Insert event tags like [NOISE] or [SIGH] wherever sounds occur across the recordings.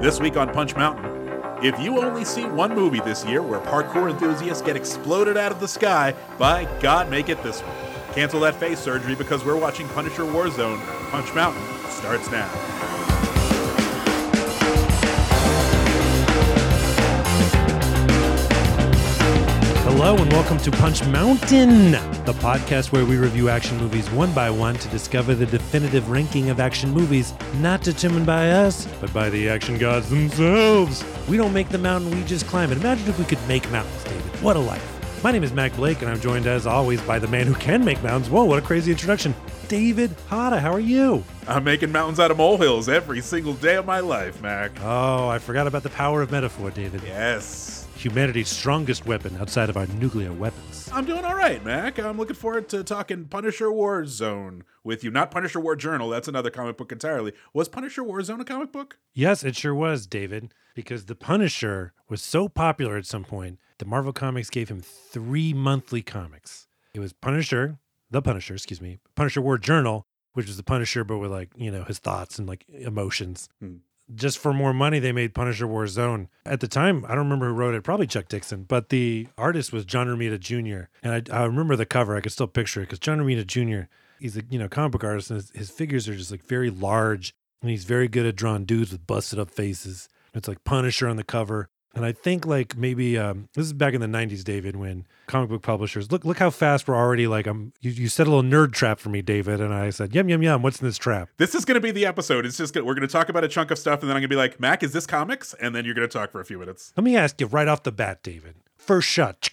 This week on Punch Mountain, if you only see one movie this year where parkour enthusiasts get exploded out of the sky, by God, make it this one. Cancel that face surgery because we're watching Punisher Warzone. Punch Mountain starts now. Hello and welcome to Punch Mountain, the podcast where we review action movies one by one to discover the definitive ranking of action movies, not determined by us, but by the action gods themselves. We don't make the mountain, we just climb it. Imagine if we could make mountains, David. What a life. My name is Mac Blake, and I'm joined as always by the man who can make mountains. Whoa, what a crazy introduction. David Hada, how are you? I'm making mountains out of molehills every single day of my life, Mac. Oh, I forgot about the power of metaphor, David. Yes. Humanity's strongest weapon outside of our nuclear weapons. I'm doing all right, Mac. I'm looking forward to talking Punisher War Zone with you. Not Punisher War Journal, that's another comic book entirely. Was Punisher War Zone a comic book? Yes, it sure was, David, because The Punisher was so popular at some point that Marvel Comics gave him three monthly comics. It was Punisher, The Punisher, excuse me, Punisher War Journal, which was the Punisher, but with like, you know, his thoughts and like emotions. Hmm. Just for more money, they made Punisher War Zone. At the time, I don't remember who wrote it, probably Chuck Dixon, but the artist was John Romita Jr. And I, I remember the cover, I could still picture it because John Romita Jr., he's a you know comic book artist and his, his figures are just like very large and he's very good at drawing dudes with busted up faces. It's like Punisher on the cover. And I think like maybe um, this is back in the '90s, David, when comic book publishers look look how fast we're already like I'm. You, you set a little nerd trap for me, David, and I said yum yum yum. What's in this trap? This is going to be the episode. It's just gonna, we're going to talk about a chunk of stuff, and then I'm going to be like, Mac, is this comics? And then you're going to talk for a few minutes. Let me ask you right off the bat, David. First shot.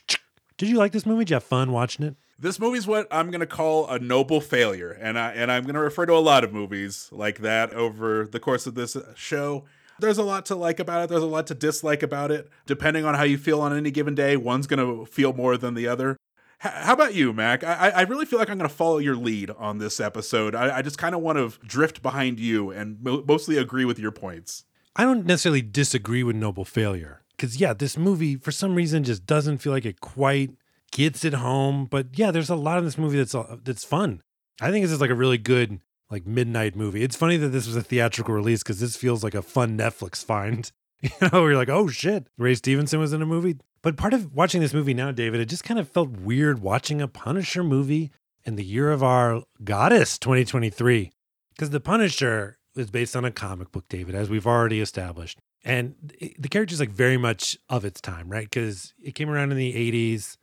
Did you like this movie? Did you have fun watching it? This movie's what I'm going to call a noble failure, and I and I'm going to refer to a lot of movies like that over the course of this show. There's a lot to like about it. There's a lot to dislike about it. Depending on how you feel on any given day, one's going to feel more than the other. H- how about you, Mac? I, I really feel like I'm going to follow your lead on this episode. I, I just kind of want to drift behind you and mo- mostly agree with your points. I don't necessarily disagree with Noble Failure because yeah, this movie for some reason just doesn't feel like it quite gets it home. But yeah, there's a lot in this movie that's that's fun. I think this is like a really good like midnight movie. It's funny that this was a theatrical release because this feels like a fun Netflix find. [LAUGHS] You know, you're like, oh shit, Ray Stevenson was in a movie. But part of watching this movie now, David, it just kind of felt weird watching a Punisher movie in the year of our goddess 2023 because the Punisher is based on a comic book, David, as we've already established. And the character's like very much of its time, right? Because it came around in the 80s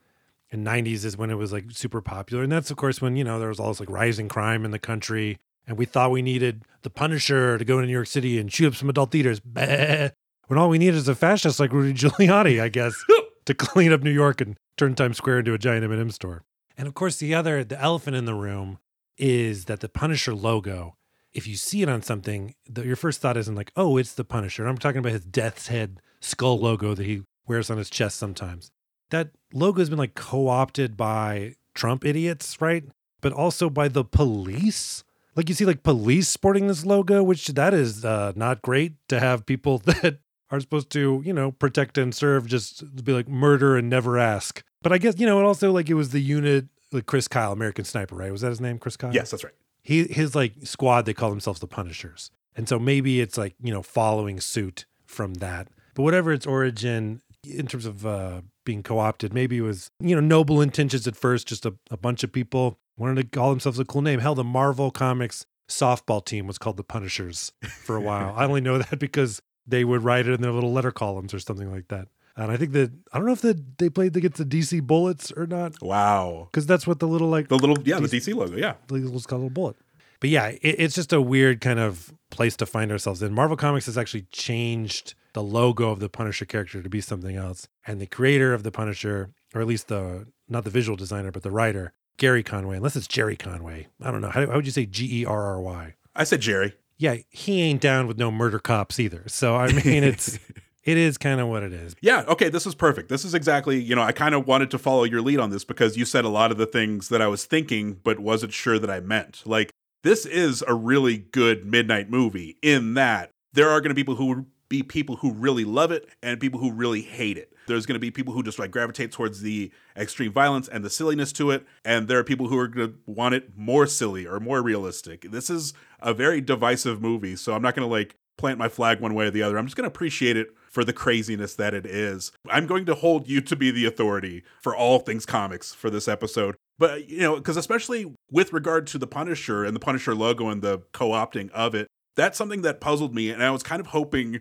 and 90s is when it was like super popular. And that's, of course, when, you know, there was all this like rising crime in the country. And we thought we needed the Punisher to go into New York City and shoot up some adult theaters. Bah. When all we needed is a fascist like Rudy [LAUGHS] Giuliani, I guess, [LAUGHS] to clean up New York and turn Times Square into a giant M&M store. And of course, the other, the elephant in the room is that the Punisher logo if you see it on something, the, your first thought isn't like, oh, it's the Punisher. I'm talking about his death's head skull logo that he wears on his chest sometimes. That logo has been like co opted by Trump idiots, right? But also by the police. Like you see, like police sporting this logo, which that is uh, not great to have people [LAUGHS] that are supposed to, you know, protect and serve just be like murder and never ask. But I guess, you know, it also like it was the unit, like Chris Kyle, American Sniper, right? Was that his name, Chris Kyle? Yes, that's right. he his like squad they call themselves the punishers and so maybe it's like you know following suit from that but whatever its origin in terms of uh being co-opted maybe it was you know noble intentions at first just a, a bunch of people wanted to call themselves a cool name hell the marvel comics softball team was called the punishers for a [LAUGHS] while i only know that because they would write it in their little letter columns or something like that and i think that i don't know if the, they played against the dc bullets or not Wow. because that's what the little like The little, yeah, the DC logo, yeah. let's call it bullet. But yeah, it, it's just a weird kind of place to find ourselves in. Marvel Comics has actually changed the logo of the Punisher character to be something else, and the creator of the Punisher, or at least the not the visual designer, but the writer, Gary Conway, unless it's Jerry Conway, I don't know. How, how would you say G E R R Y? I said Jerry. Yeah, he ain't down with no murder cops either. So I [LAUGHS] mean, it's it is kind of what it is. Yeah, okay, this is perfect. This is exactly, you know, I kind of wanted to follow your lead on this because you said a lot of the things that I was thinking, but wasn't sure that I meant. Like, this is a really good midnight movie in that there are going to be people who be people who really love it and people who really hate it. There's going to be people who just like gravitate towards the extreme violence and the silliness to it, and there are people who are going to want it more silly or more realistic. This is a very divisive movie, so I'm not going to like plant my flag one way or the other. I'm just going to appreciate it for the craziness that it is. I'm going to hold you to be the authority for all things comics for this episode. But, you know, because especially with regard to the Punisher and the Punisher logo and the co opting of it, that's something that puzzled me. And I was kind of hoping,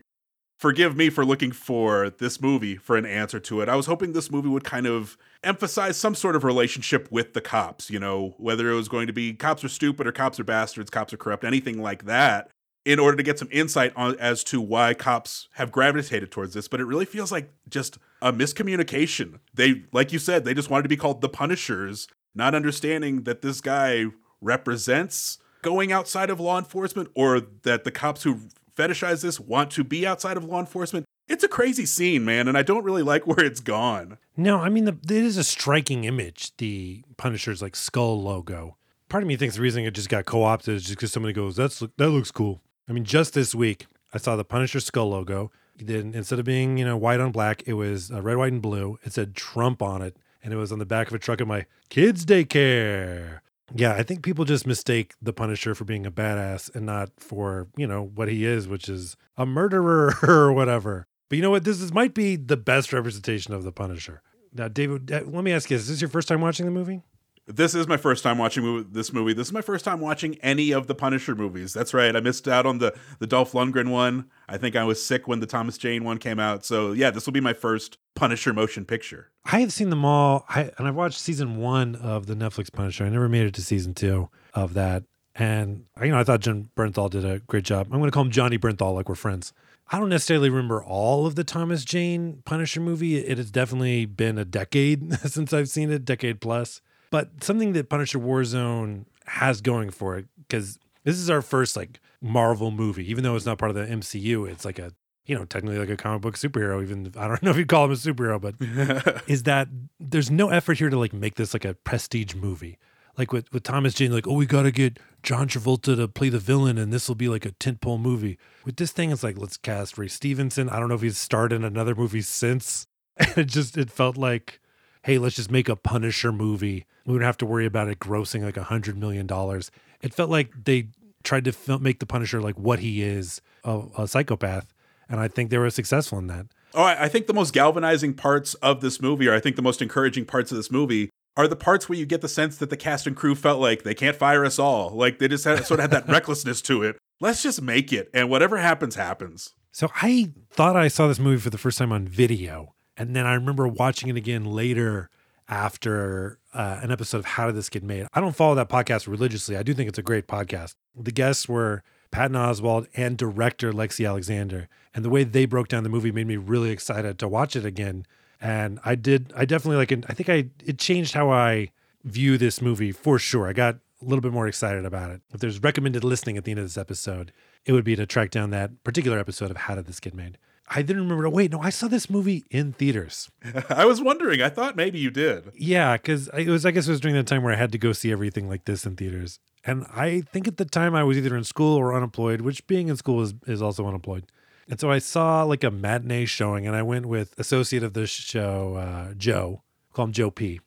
forgive me for looking for this movie for an answer to it. I was hoping this movie would kind of emphasize some sort of relationship with the cops, you know, whether it was going to be cops are stupid or cops are bastards, cops are corrupt, anything like that in order to get some insight on as to why cops have gravitated towards this but it really feels like just a miscommunication they like you said they just wanted to be called the punishers not understanding that this guy represents going outside of law enforcement or that the cops who fetishize this want to be outside of law enforcement it's a crazy scene man and i don't really like [LAUGHS] where it's gone No, I mean the, it is a striking image. The Punisher's like skull logo. Part of me thinks the reason it just got co-opted is just because somebody goes, "That's that looks cool." I mean, just this week I saw the Punisher skull logo. Then instead of being you know white on black, it was uh, red, white, and blue. It said Trump on it, and it was on the back of a truck at my kids' daycare. Yeah, I think people just mistake the Punisher for being a badass and not for you know what he is, which is a murderer [LAUGHS] or whatever. But you know what? This is, might be the best representation of the Punisher. Now, David, uh, let me ask you: Is this your first time watching the movie? this is my first time watching this movie. This is my first time watching any of the Punisher movies. That's right. I missed out on the the Dolph Lundgren one. I think I was sick when the Thomas Jane one came out. So yeah, this will be my first Punisher motion picture. I have seen them all, I, and I've watched season one of the Netflix Punisher. I never made it to season two of that, and you know I thought Jon Bernthal did a great job. I'm going to call him Johnny Bernthal, like we're friends. I don't necessarily remember all of the Thomas Jane Punisher movie. It has definitely been a decade [LAUGHS] since I've seen it, decade plus. But something that Punisher Warzone has going for it, because this is our first like Marvel movie, even though it's not part of the MCU, it's like a you know, technically like a comic book superhero, even I don't [LAUGHS] know if you'd call him a superhero, but [LAUGHS] is that there's no effort here to like make this like a prestige movie. Like with, with Thomas Jane, like, oh, we got to get John Travolta to play the villain and this will be like a tentpole movie. With this thing, it's like, let's cast Ray Stevenson. I don't know if he's starred in another movie since. [LAUGHS] And it just, it felt like, hey, let's just make a Punisher movie. We don't have to worry about it grossing like a hundred million dollars. It felt like they tried to film, make the Punisher like what he is, a, a psychopath. And I think they were successful in that. Oh, I think the most galvanizing parts of this movie, or I think the most encouraging parts of this movie, are the parts where you get the sense that the cast and crew felt like they can't fire us all. Like they just had, sort of had that [LAUGHS] recklessness to it. Let's just make it, and whatever happens, happens. So I thought I saw this movie for the first time on video, and then I remember watching it again later after uh, an episode of How Did This Get Made. I don't follow that podcast religiously. I do think it's a great podcast. The guests were Patton Oswalt and director Lexi Alexander, and the way they broke down the movie made me really excited to watch it again. And I did, I definitely like it. I think I it changed how I view this movie for sure. I got a little bit more excited about it. If there's recommended listening at the end of this episode, it would be to track down that particular episode of How Did This Get Made. I didn't remember. Wait, no, I saw this movie in theaters. [LAUGHS] I was wondering. I thought maybe you did. Yeah, because it was. I guess it was during the time where I had to go see everything like this in theaters. And I think at the time I was either in school or unemployed, which being in school is, is also unemployed. And so I saw like a matinee showing, and I went with associate of the show, uh, Joe, call him Joe P.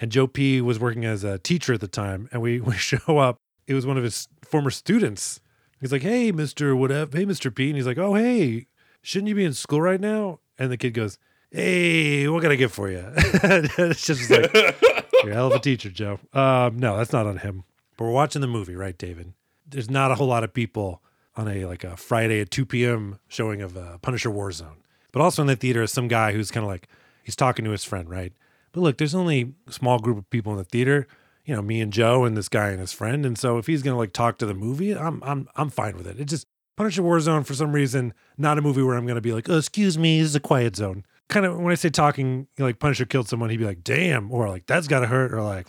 And Joe P was working as a teacher at the time, and we [LAUGHS] we show up. It was one of his former students. He's like, "Hey, Mister whatever, hey, Mister P," and he's like, "Oh, hey, shouldn't you be in school right now?" And the kid goes, "Hey, what can I get for you?" [LAUGHS] it's just like, "You're a hell of a teacher, Joe." Um, no, that's not on him. But we're watching the movie, right, David? There's not a whole lot of people on a like a Friday at 2 p.m. showing of uh, Punisher Warzone. But also in the theater is some guy who's kind of like he's talking to his friend, right? But look, there's only a small group of people in the theater. You know, me and Joe and this guy and his friend. And so if he's gonna like talk to the movie, I'm I'm I'm fine with it. It just Punisher Warzone for some reason, not a movie where I'm gonna be like, oh, excuse me, this is a quiet zone. Kind of when I say talking, like Punisher killed someone, he'd be like, damn, or like that's gotta hurt, or like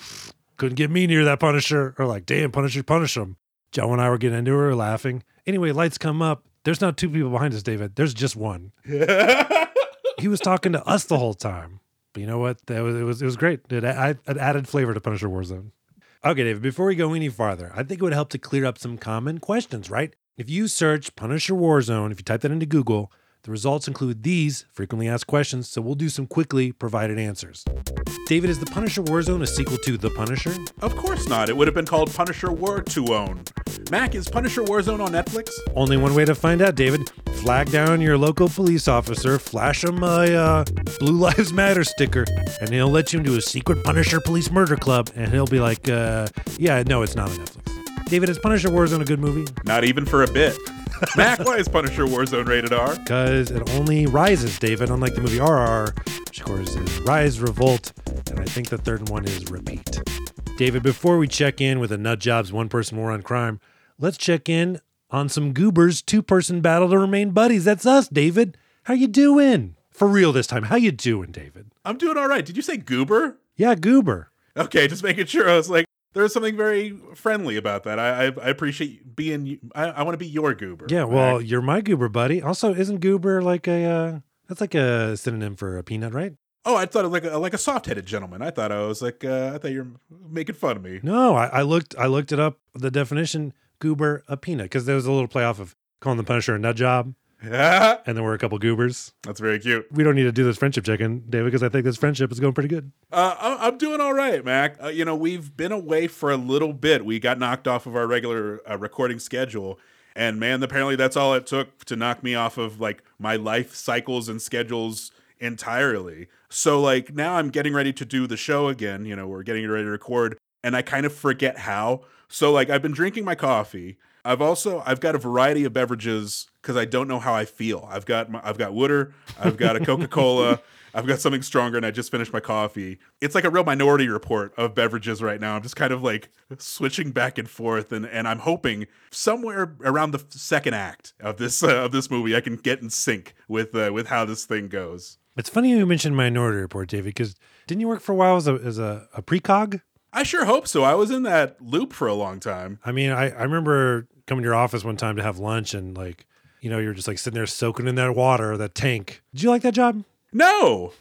couldn't get me near that Punisher, or like, damn, Punisher, punish him. Joe and I were getting into it, laughing. Anyway, lights come up. There's not two people behind us, David. There's just one. [LAUGHS] he was talking to us the whole time. But you know what? That was it was it was great. It, I, it added flavor to Punisher Warzone. Okay, David. Before we go any farther, I think it would help to clear up some common questions. Right? If you search Punisher Warzone, if you type that into Google, the results include these frequently asked questions. So we'll do some quickly provided answers. David, is the Punisher Warzone a sequel to The Punisher? Of course not. It would have been called Punisher War to Own. Mac, is Punisher Warzone on Netflix? Only one way to find out, David. Flag down your local police officer, flash him a uh, Blue Lives Matter sticker, and he'll let you into a secret Punisher police murder club. And he'll be like, uh, yeah, no, it's not on Netflix. David, is Punisher Warzone a good movie? Not even for a bit. Mac, why is Punisher Warzone rated R? [LAUGHS] Because it only rises, David, unlike the movie RR, which of course is Rise, Revolt, and I think the third one is Repeat. David, before we check in with a Nut Jobs One Person War on Crime, let's check in on some Goobers two person battle to remain buddies. That's us, David. How you doing? For real this time. How you doing, David? I'm doing all right. Did you say goober? Yeah, Goober. Okay, just making sure. I was like, there's something very friendly about that. I I, I appreciate being. I, I want to be your goober. Yeah, well, Mac. you're my Goober buddy. Also, isn't Goober like a uh that's like a synonym for a peanut, right? oh, I thought it was like a like a soft-headed gentleman. I thought I was like, uh, I thought you're making fun of me. No, I, I looked I looked it up the definition goober a peanut because there was a little play off of calling the Punisher a nut job, Yeah, and there were a couple goobers. that's very cute. We don't need to do this friendship check-in, David, because I think this friendship is going pretty good. Uh, I'm doing all right, Mac. Uh, you know, we've been away for a little bit. We got knocked off of our regular uh, recording schedule. And man, apparently that's all it took to knock me off of like my life cycles and schedules entirely. So, like, now I'm getting ready to do the show again. You know, we're getting ready to record, and I kind of forget how. So, like, I've been drinking my coffee. I've also I've got a variety of beverages because I don't know how I feel. I've got my, I've got water, I've got a [LAUGHS] Coca Cola, I've got something stronger, and I just finished my coffee. It's like a real minority report of beverages right now. I'm just kind of like switching back and forth, and and I'm hoping somewhere around the second act of this uh, of this movie I can get in sync with uh, with how this thing goes. It's funny you mentioned Minority Report, David, because didn't you work for a while as a as a, a precog? I sure hope so. I was in that loop for a long time. I mean, I, I remember coming to your office one time to have lunch and like, you know, you're just like sitting there soaking in that water, that tank. Did you like that job? No,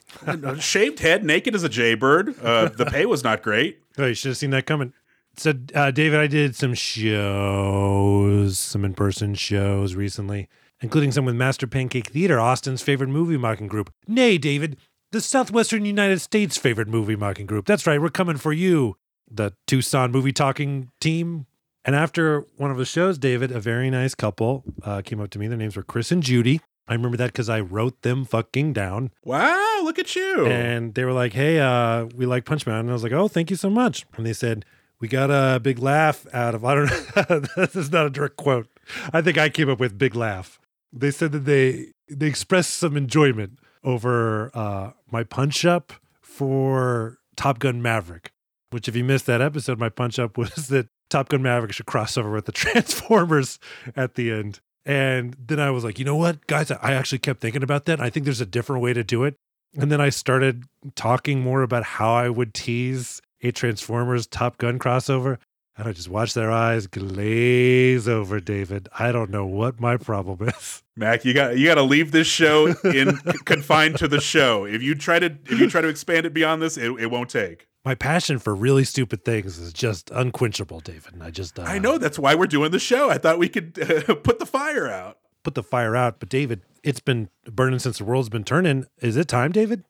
shaved head, naked as a jaybird. Uh, the pay was not great. Oh, you should have seen that coming. So, uh, David, I did some shows, some in person shows recently, including some with Master Pancake Theater, Austin's favorite movie mocking group. Nay, David, the Southwestern United States' favorite movie mocking group. That's right, we're coming for you, the Tucson movie talking team. And after one of the shows, David, a very nice couple uh, came up to me. Their names were Chris and Judy. I remember that because I wrote them fucking down. Wow, look at you. And they were like, hey, uh, we like Punch Man. And I was like, oh, thank you so much. And they said, we got a big laugh out of, [LAUGHS] I don't know, [LAUGHS] this is not a direct quote. I think I came up with big laugh. They said that they, they expressed some enjoyment over uh, my punch up for Top Gun Maverick, which if you missed that episode, my punch up [LAUGHS] was that Top Gun Maverick should cross over with the Transformers at the end. And then I was like, you know what, guys, I actually kept thinking about that. I think there's a different way to do it. And then I started talking more about how I would tease a Transformers Top Gun crossover. And I just watched their eyes glaze over, David. I don't know what my problem is. [LAUGHS] Mac, you got you got to leave this show in [LAUGHS] confined to the show. If you try to if you try to expand it beyond this, it, it won't take. My passion for really stupid things is just unquenchable, David. And I just uh, I know that's why we're doing the show. I thought we could uh, [LAUGHS] put the fire out. put the fire out. But David, it's been burning since the world's been turning. Is it time, David?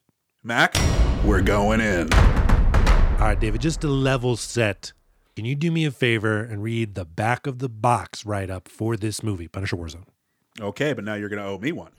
Mac, we're going in. All right, David, just to level set, can you do me a favor and read the back of the box write up for this movie, Punisher Warzone? Okay, but now you're going to owe me one.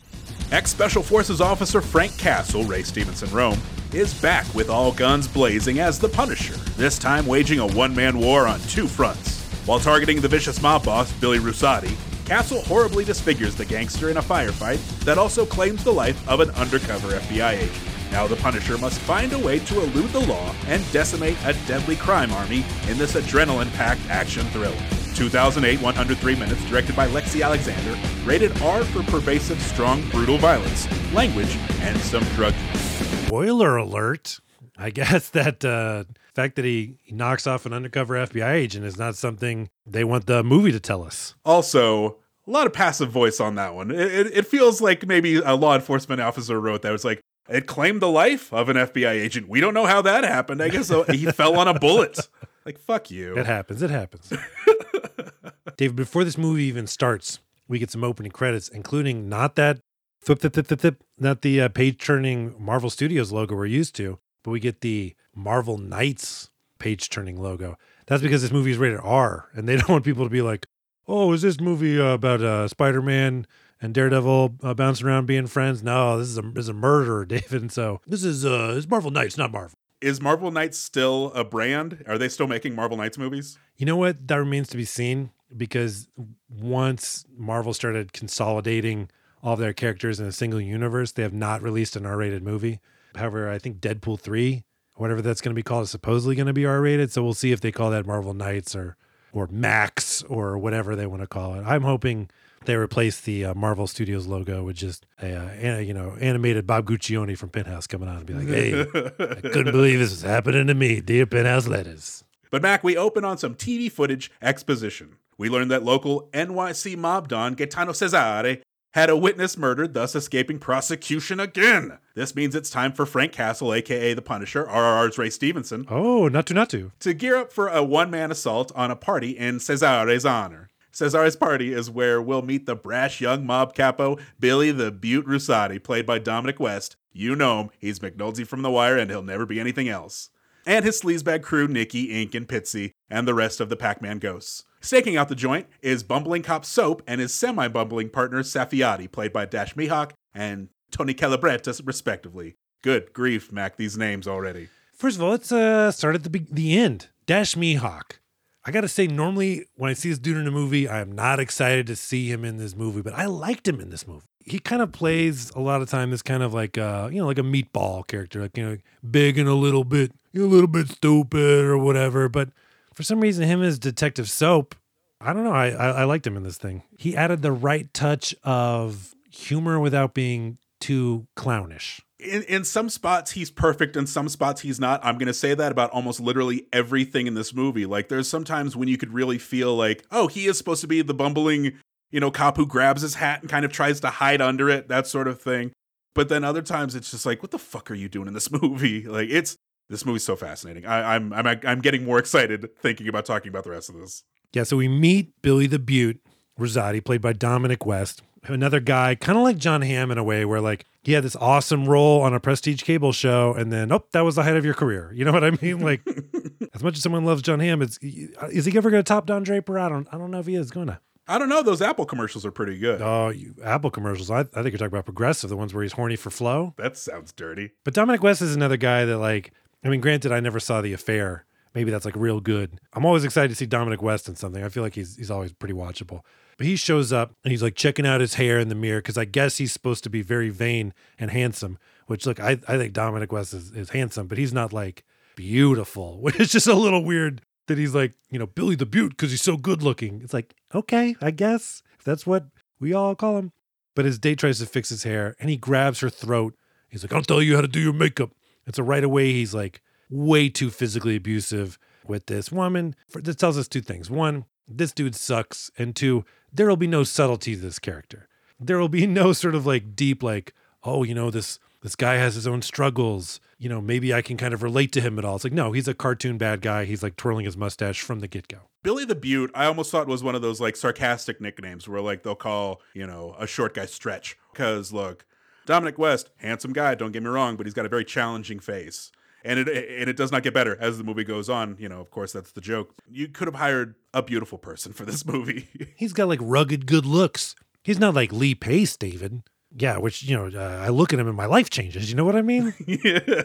Ex Special Forces officer Frank Castle, Ray Stevenson Rome, is back with all guns blazing as the Punisher, this time waging a one man war on two fronts. While targeting the vicious mob boss, Billy Russoti, Castle horribly disfigures the gangster in a firefight that also claims the life of an undercover FBI agent. Now the Punisher must find a way to elude the law and decimate a deadly crime army in this adrenaline packed action thriller. 2008, 103 minutes, directed by Lexi Alexander, rated R for pervasive, strong, brutal violence, language, and some drug use. Spoiler alert. I guess [LAUGHS] that uh, fact that he, he knocks off an undercover FBI agent is not something they want the movie to tell us. Also, a lot of passive voice on that one. It, it, it feels like maybe a law enforcement officer wrote that. It's like, it claimed the life of an FBI agent. We don't know how that happened. I guess uh, he [LAUGHS] fell on a bullet. Like, fuck you. It happens. It happens. [LAUGHS] [LAUGHS] David, before this movie even starts, we get some opening credits, including not that flip, flip, flip, flip, flip not the uh, page turning Marvel Studios logo we're used to, but we get the Marvel Knights page turning logo. That's because this movie is rated R, and they [LAUGHS] don't want people to be like, oh, is this movie uh, about uh, Spider Man and Daredevil uh, bouncing around being friends? No, this is a this is a murderer, [LAUGHS] David. And so this is uh, it's Marvel Knights, not Marvel. Is Marvel Knights still a brand? Are they still making Marvel Knights movies? You know what? That remains to be seen because once Marvel started consolidating all of their characters in a single universe, they have not released an R-rated movie. However, I think Deadpool three, whatever that's going to be called, is supposedly going to be R-rated. So we'll see if they call that Marvel Knights or or Max or whatever they want to call it. I'm hoping they replaced the uh, Marvel Studios logo with just a, uh, an- you know animated Bob Guccione from Penthouse coming on and be like, "Hey, I [LAUGHS] couldn't believe this was happening to me, dear Penthouse letters." But Mac, we open on some TV footage exposition. We learn that local NYC mob don Gaetano Cesare had a witness murdered, thus escaping prosecution again. This means it's time for Frank Castle, aka the Punisher, RRR's Ray Stevenson, Oh, not to not to. to gear up for a one man assault on a party in Cesare's honor. Cesare's party is where we'll meet the brash young mob capo, Billy the Beaut Russoti, played by Dominic West. You know him, he's McNulty from The Wire, and he'll never be anything else. And his sleazebag crew, Nikki, Ink, and Pitsy, and the rest of the Pac Man ghosts. Staking out the joint is bumbling cop Soap and his semi bumbling partner, Saffiotti, played by Dash Mihok and Tony Calabretta, respectively. Good grief, Mac, these names already. First of all, let's uh, start at the be- the end. Dash Mihok. I gotta say, normally when I see this dude in a movie, I am not excited to see him in this movie, but I liked him in this movie. He kind of plays a lot of time this kind of like uh, you know, like a meatball character, like you know, big and a little bit, a little bit stupid or whatever. But for some reason, him as Detective Soap, I don't know. I, I I liked him in this thing. He added the right touch of humor without being too clownish. In, in some spots he's perfect in some spots he's not. I'm going to say that about almost literally everything in this movie. Like there's sometimes when you could really feel like oh he is supposed to be the bumbling you know cop who grabs his hat and kind of tries to hide under it that sort of thing. But then other times it's just like what the fuck are you doing in this [LAUGHS] movie? Like it's this movie's so fascinating. I, I'm, I'm i'm getting more excited thinking about talking about the rest of this. Yeah, so we meet Billy the Beaut Russoti, played by Dominic West, another guy, kind of like Jon Hamm in a way, where like he had this awesome role on a prestige cable show, and then oh, that was the height of your career. You know what I mean? Like, [LAUGHS] as much as someone loves Jon Hamm, it's is he ever going to top Don Draper? I don't, I don't know if he is going to. i don't know those apple commercials are pretty good Oh, you, Apple commercials. I, I think you're talking about Progressive, the ones where he's horny for flow. that sounds dirty But Dominic West is another guy that, like, I mean, granted, I never saw The Affair. Maybe that's like real good. I'm always excited to see Dominic West in something. I feel like he's he's always pretty watchable. But he shows up and he's like checking out his hair in the mirror because I guess he's supposed to be very vain and handsome. Which, look, I, I think Dominic West is, is handsome, but he's not like beautiful. [LAUGHS] Which is just a little weird that he's like, you know, Billy the Beaut because he's so good looking. It's like, okay, I guess that's what we all call him. But his date tries to fix his hair and he grabs her throat. He's like, I'll tell you how to do your makeup. And so right away, he's like way too physically abusive with this woman. This tells us two things. One, this dude sucks. And two, there will be no subtlety to this character. There will be no sort of like deep, like, oh, you know, this this guy has his own struggles. You know, maybe I can kind of relate to him at all. It's like, no, he's a cartoon bad guy. He's like twirling his mustache from the get go. Billy the Beaut, I almost thought was one of those like sarcastic nicknames where like they'll call, you know, a short guy stretch. Because look, Dominic West, handsome guy, don't get me wrong, but he's got a very challenging face. And it and it does not get better as the movie goes on. You know, of course, that's the joke. You could have hired a beautiful person for this [LAUGHS] movie. He's got like rugged good looks. He's not like Lee Pace, David. Yeah, which, you know, uh, I look at him and my life changes. You know what I mean? [LAUGHS] yeah.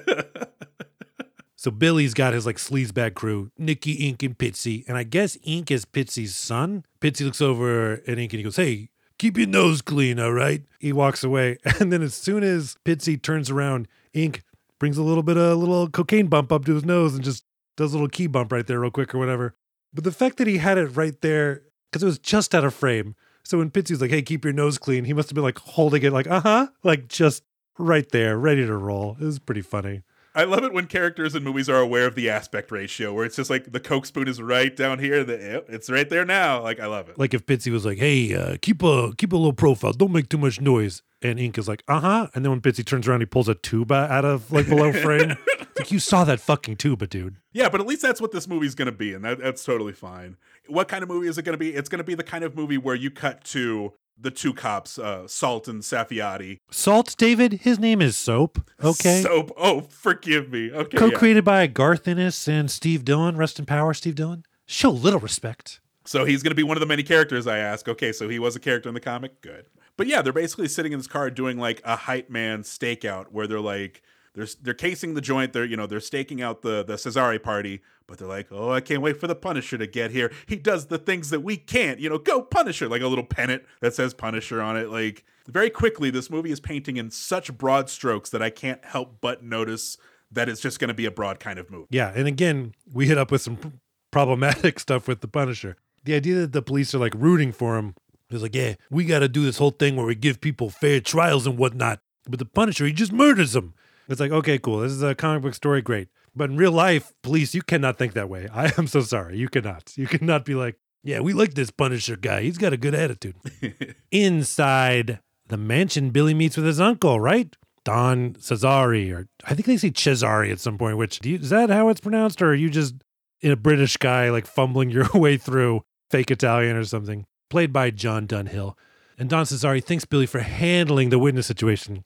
So Billy's got his like sleazebag crew, Nikki, Ink, and Pitsy. And I guess Ink is Pitsy's son. Pitsy looks over at Ink and he goes, Hey, keep your nose clean, all right? He walks away. [LAUGHS] And then as soon as Pitsy turns around, Ink brings a little bit of a little cocaine bump up to his nose and just does a little key bump right there real quick or whatever. But the fact that he had it right there, because it was just out of frame. So when Pitsy's like, hey, keep your nose clean, he must have been like holding it like, uh-huh, like just right there, ready to roll. It was pretty funny. I love it when characters in movies are aware of the aspect ratio, where it's just like the Coke spoon is right down here, the, it's right there now. Like I love it. Like if Pitsy was like, "Hey, uh, keep a keep a low profile, don't make too much noise," and Ink is like, "Uh huh," and then when Pitsy turns around, he pulls a tuba out of like below [LAUGHS] frame. Like you saw that fucking tuba, dude. Yeah, but at least that's what this movie's going to be, and that, that's totally fine. What kind of movie is it going to be? It's going to be the kind of movie where you cut to the two cops, uh, Salt and Saffiotti. Salt, David. His name is Soap. Okay. Soap. Oh, forgive me. Okay. Co-created by Garth Ennis and Steve Dillon. Rest in power, Steve Dillon. Show little respect. So he's going to be one of the many characters I ask. Okay, so he was a character in the comic. Good. But yeah, they're basically sitting in this car doing like a hype man stakeout where they're like they're they're casing the joint. They're you know they're staking out the the Cesare party, but they're like, oh, I can't wait for the Punisher to get here. He does the things that we can't. You know, go Punisher, like a little pennant that says Punisher on it. Like very quickly, this movie is painting in such broad strokes that I can't help but notice that it's just going to be a broad kind of movie. Yeah, and again, we hit up with some problematic [LAUGHS] stuff with the Punisher. The idea that the police are like rooting for him is like, yeah, we got to do this whole thing where we give people fair trials and whatnot. But the Punisher, he just murders them. It's like, okay, cool. This is a comic book story, great. But in real life, police, you cannot think that way. [LAUGHS] I am so sorry. You cannot. You cannot be like, yeah, we like this Punisher guy. He's got a good attitude. [LAUGHS] Inside the mansion, Billy meets with his uncle, right? Don Cesare, or I think they say Cesare at some point, which you, is that how it's pronounced? Or are you just a British guy like fumbling your [LAUGHS] way through fake Italian or something? Played by John Dunn-Hill. And Don Cesare thanks Billy for handling the witness situation.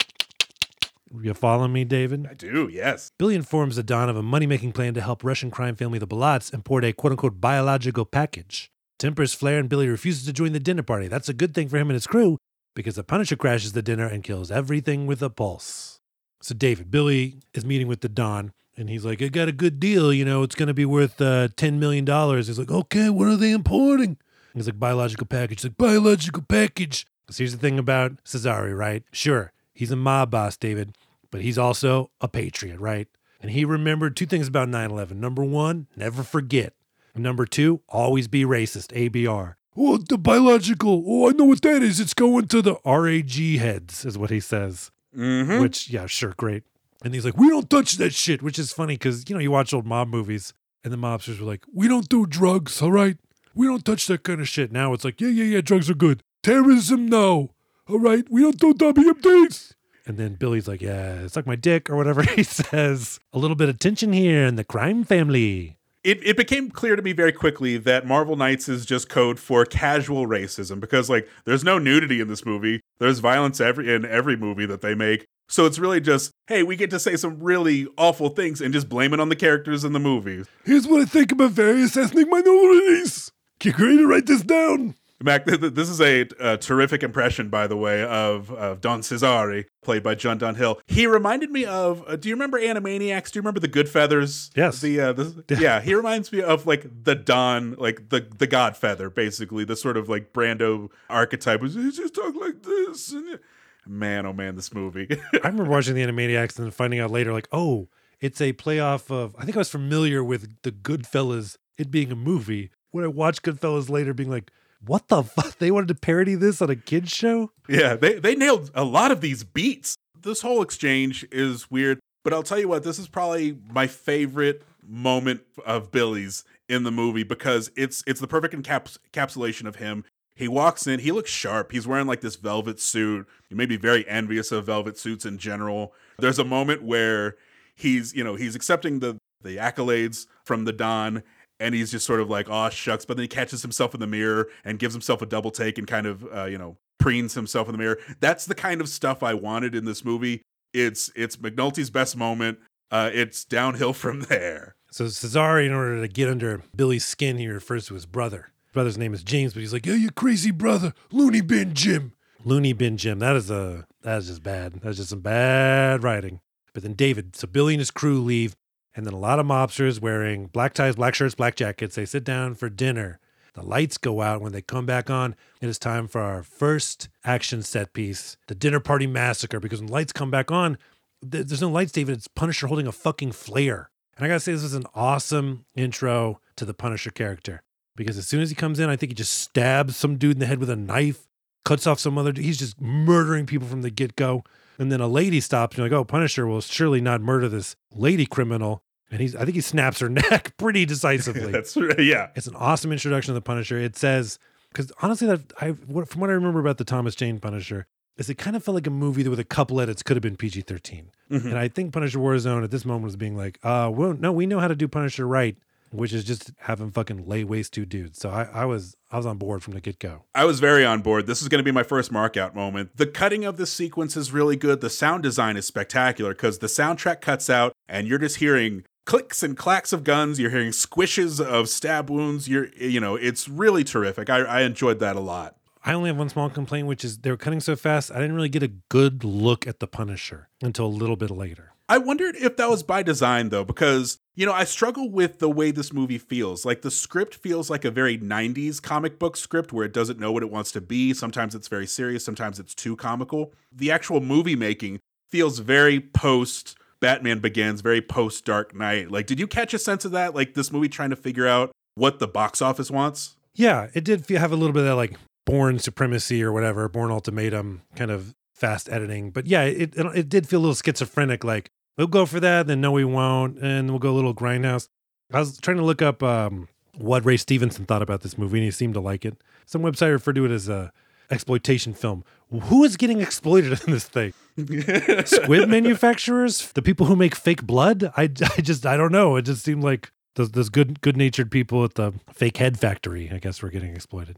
You follow me, David? I do, yes. Billy informs the Don of a money making plan to help Russian crime family the Balats import a quote unquote biological package. Tempers flare and Billy refuses to join the dinner party. That's a good thing for him and his crew because the Punisher crashes the dinner and kills everything with a pulse. So, David, Billy is meeting with the Don and he's like, I got a good deal. You know, it's going to be worth uh, $10 million. He's like, okay, what are they importing? He's like, biological package. He's like, biological package. So here's the thing about Cesare, right? Sure, he's a mob boss, David, but he's also a patriot, right? And he remembered two things about 9 11. Number one, never forget. Number two, always be racist, ABR. Oh, the biological. Oh, I know what that is. It's going to the RAG heads, is what he says. Mm-hmm. Which, yeah, sure, great. And he's like, we don't touch that shit, which is funny because, you know, you watch old mob movies and the mobsters were like, we don't do drugs, all right? We don't touch that kind of shit. Now it's like, yeah, yeah, yeah, drugs are good. Terrorism, no. All right, we don't do WMDs. And then Billy's like, yeah, it's like my dick or whatever [LAUGHS] he says. A little bit of tension here in the crime family. It, it became clear to me very quickly that Marvel Knights is just code for casual racism because like there's no nudity in this movie. There's violence every in every movie that they make. So it's really just, hey, we get to say some really awful things and just blame it on the characters in the movies. Here's what I think about various ethnic minorities. Get ready to write this down. Mac, th- th- this is a, a terrific impression, by the way, of, of Don Cesare, played by John Dunn-Hill. He reminded me of. Uh, do you remember Animaniacs? Do you remember the Goodfeathers? Yes. The, uh, the [LAUGHS] yeah. He reminds me of like the Don, like the the God Feather, basically the sort of like Brando archetype. He just talk like this. And, man, oh man, this movie. [LAUGHS] I remember watching the Animaniacs and then finding out later, like, oh, it's a playoff of. I think I was familiar with the Goodfellas, it being a movie. When I watched Goodfellas later, being like, what the fuck? They wanted to parody this on a kids show? Yeah, they, they nailed a lot of these beats. This whole exchange is weird, but I'll tell you what, this is probably my favorite moment of Billy's in the movie because it's it's the perfect encaps- encapsulation of him. He walks in, he looks sharp. He's wearing like this velvet suit. You may be very envious of velvet suits in general. There's a moment where he's, you know, he's accepting the the accolades from the Don and he's just sort of like, oh shucks. But then he catches himself in the mirror and gives himself a double take and kind of, uh, you know, preens himself in the mirror. That's the kind of stuff I wanted in this movie. It's it's McNulty's best moment. Uh, it's downhill [LAUGHS] from there. So Cesare, in order to get under Billy's skin, he refers to his brother. His brother's name is James, but he's like, "Yeah, you crazy brother, Looney Bin Jim." Looney Bin Jim. That is a that is just bad. That's just some bad writing. But then David, so Billy and his crew leave. And then a lot of mobsters wearing black ties, black shirts, black jackets. They sit down for dinner. The lights go out. When they come back on, it is time for our first action set piece the dinner party massacre. Because when lights come back on, there's no lights, David. It's Punisher holding a fucking flare. And I gotta say, this is an awesome intro to the Punisher character. Because as soon as he comes in, I think he just stabs some dude in the head with a knife, cuts off some other. He's just murdering people from the get go. And then a lady stops and you're like, oh, Punisher will surely not murder this lady criminal. And he's, I think he snaps her [LAUGHS] neck pretty decisively. [LAUGHS] That's. Yeah. It's an awesome introduction to the Punisher. It says, because honestly, that I, from what I remember about the Thomas Jane Punisher, is it kind of felt like a movie that with a couple edits could have been PG 13. Mm-hmm. And I think Punisher Warzone at this moment was being like, uh, well, no, we know how to do Punisher right, which is just having fucking lay waste to dudes. So I, I was I was on board from the get go. I was very on board. This is going to be my first markout moment. The cutting of this sequence is really good. The sound design is spectacular because the soundtrack cuts out and you're just hearing clicks and clacks of guns. You're hearing squishes of stab wounds. You're, you know, it's really terrific. I, I enjoyed that a lot. I only have one small complaint, which is they were cutting so fast. I didn't really get a good look at the Punisher until a little bit later. I wondered if that was by design though, because, you know, I struggle with the way this movie feels. Like the script feels like a very 90s comic book script where it doesn't know what it wants to be. Sometimes it's very serious, sometimes it's too comical. The actual movie making feels very post Batman Begins, very post Dark Knight. Like, did you catch a sense of that? Like this movie trying to figure out what the box office wants? Yeah, it did feel, have a little bit of that like Bourne Supremacy or whatever, Bourne Ultimatum kind of fast editing. But yeah, it, it, it did feel a little schizophrenic. Like we'll go for that, then no, we won't, and we'll go a little grindhouse. I was trying to look up um, what Ray Stevenson thought about this movie, and he seemed to like it. Some website referred to it as a exploitation film. Who is getting exploited in this thing? [LAUGHS] Squid manufacturers, the people who make fake blood. I, I just I don't know. It just seemed like those those good good natured people at the fake head factory. I guess were getting exploited.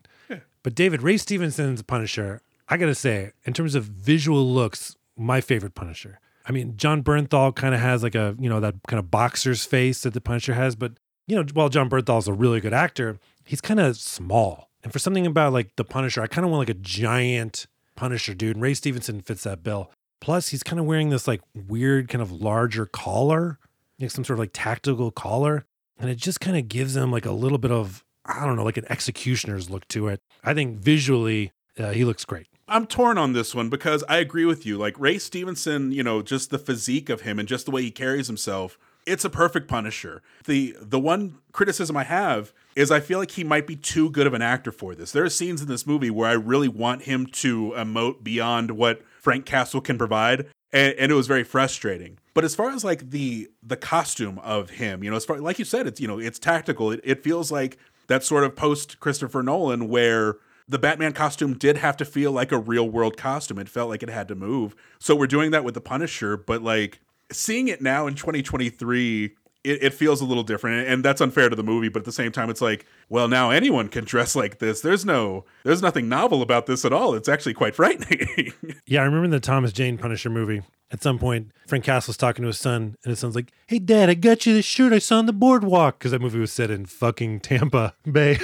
But David Ray Stevenson's Punisher, I gotta say, in terms of visual looks, my favorite Punisher. I mean, Jon Bernthal kind of has like a you know that kind of boxer's face that the Punisher has, but you know, while Jon Bernthal is a really good actor, he's kind of small. And for something about like the Punisher, I kind of want like a giant Punisher dude. And Ray Stevenson fits that bill. Plus, he's kind of wearing this like weird kind of larger collar, like some sort of like tactical collar. And it just kind of gives him like a little bit of, I don't know, like an executioner's look to it. I think visually, uh, he looks great. I'm torn on this one because I agree with you. Like Ray Stevenson, you know, just the physique of him and just the way he carries himself, it's a perfect Punisher. The the one criticism I have is I feel like he might be too good of an actor for this. There are scenes in this movie where I really want him to emote beyond what Frank Castle can provide, and, and it was very frustrating. But as far as like the the costume of him, you know, as far like you said, it's you know it's tactical. It, it feels like that sort of post Christopher Nolan where the Batman costume did have to feel like a real world costume. It felt like it had to move. So we're doing that with the Punisher, but like seeing it now in 2023 it, it, feels a little different and that's unfair to the movie but at the same time it's like well now anyone can [LAUGHS] dress like this. There's no there's nothing novel about this at all. It's actually quite frightening. [LAUGHS] Yeah i remember the thomas jane punisher movie at some point frank castle's talking to his son and his son's like hey dad i got you this shirt i saw on the boardwalk because that movie was set in fucking tampa [LAUGHS] bay.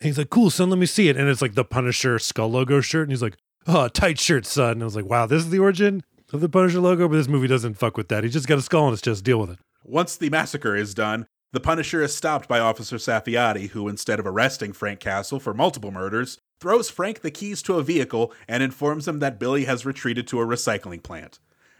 He's like cool son let me see it. And it's like the punisher skull logo shirt and he's like oh tight shirt son. And i was like wow this is the origin of the punisher logo? But this movie doesn't fuck with that. He just got a skull and it's just deal with it once the massacre is done, the Punisher is stopped by Officer Saffiotti, who, instead of arresting Frank Castle for multiple murders, throws Frank the keys to a vehicle and informs him that Billy has retreated to a recycling plant.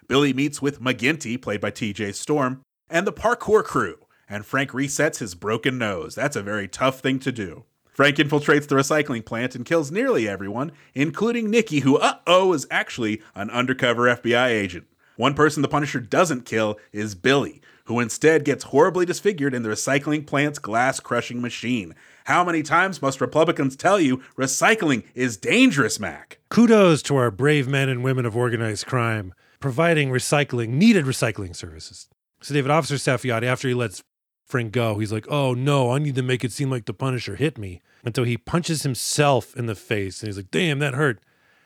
Billy meets with McGinty, played by TJ Storm, and the parkour crew, and Frank resets his broken nose. That's a very tough thing to do. Frank infiltrates the recycling plant and kills nearly everyone, including Nikki, who, uh oh, is actually an undercover FBI agent. One person the Punisher doesn't kill is Billy, who instead gets horribly disfigured in the recycling plant's glass crushing machine. How many times must Republicans tell you recycling is dangerous, Mac? Kudos to our brave men and women of organized crime providing recycling, needed recycling services. So, David Officer Saffiotti, after he lets Frank go, he's like, oh no, I need to make it seem like the Punisher hit me. Until he punches himself in the face and he's like, damn, that hurt.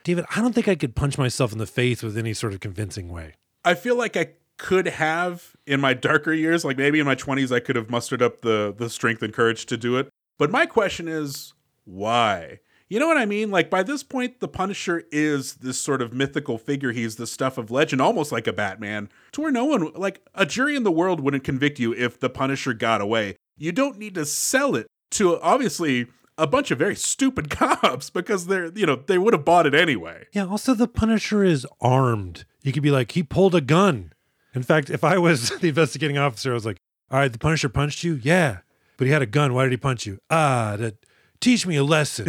David, I don't think I could punch myself in the face with any sort of convincing way. I feel like I could have in my darker years like maybe in my 20s i could have mustered up the the strength and courage to do it. But my question is why? You know what i mean? Like by this point the punisher is this sort of mythical figure. He's the stuff of legend almost like a batman to where no one like a jury in the world wouldn't convict you if the punisher got away. You don't need to sell it to obviously a bunch of very stupid [LAUGHS] cops because they're you know they would have bought it anyway. Yeah also the punisher is armed. You could be like he pulled a gun in fact, if I was [LAUGHS] the investigating officer, I was like, all right, the Punisher punched you? Yeah. But he had a gun. Why did he punch you? Ah, to teach me a lesson.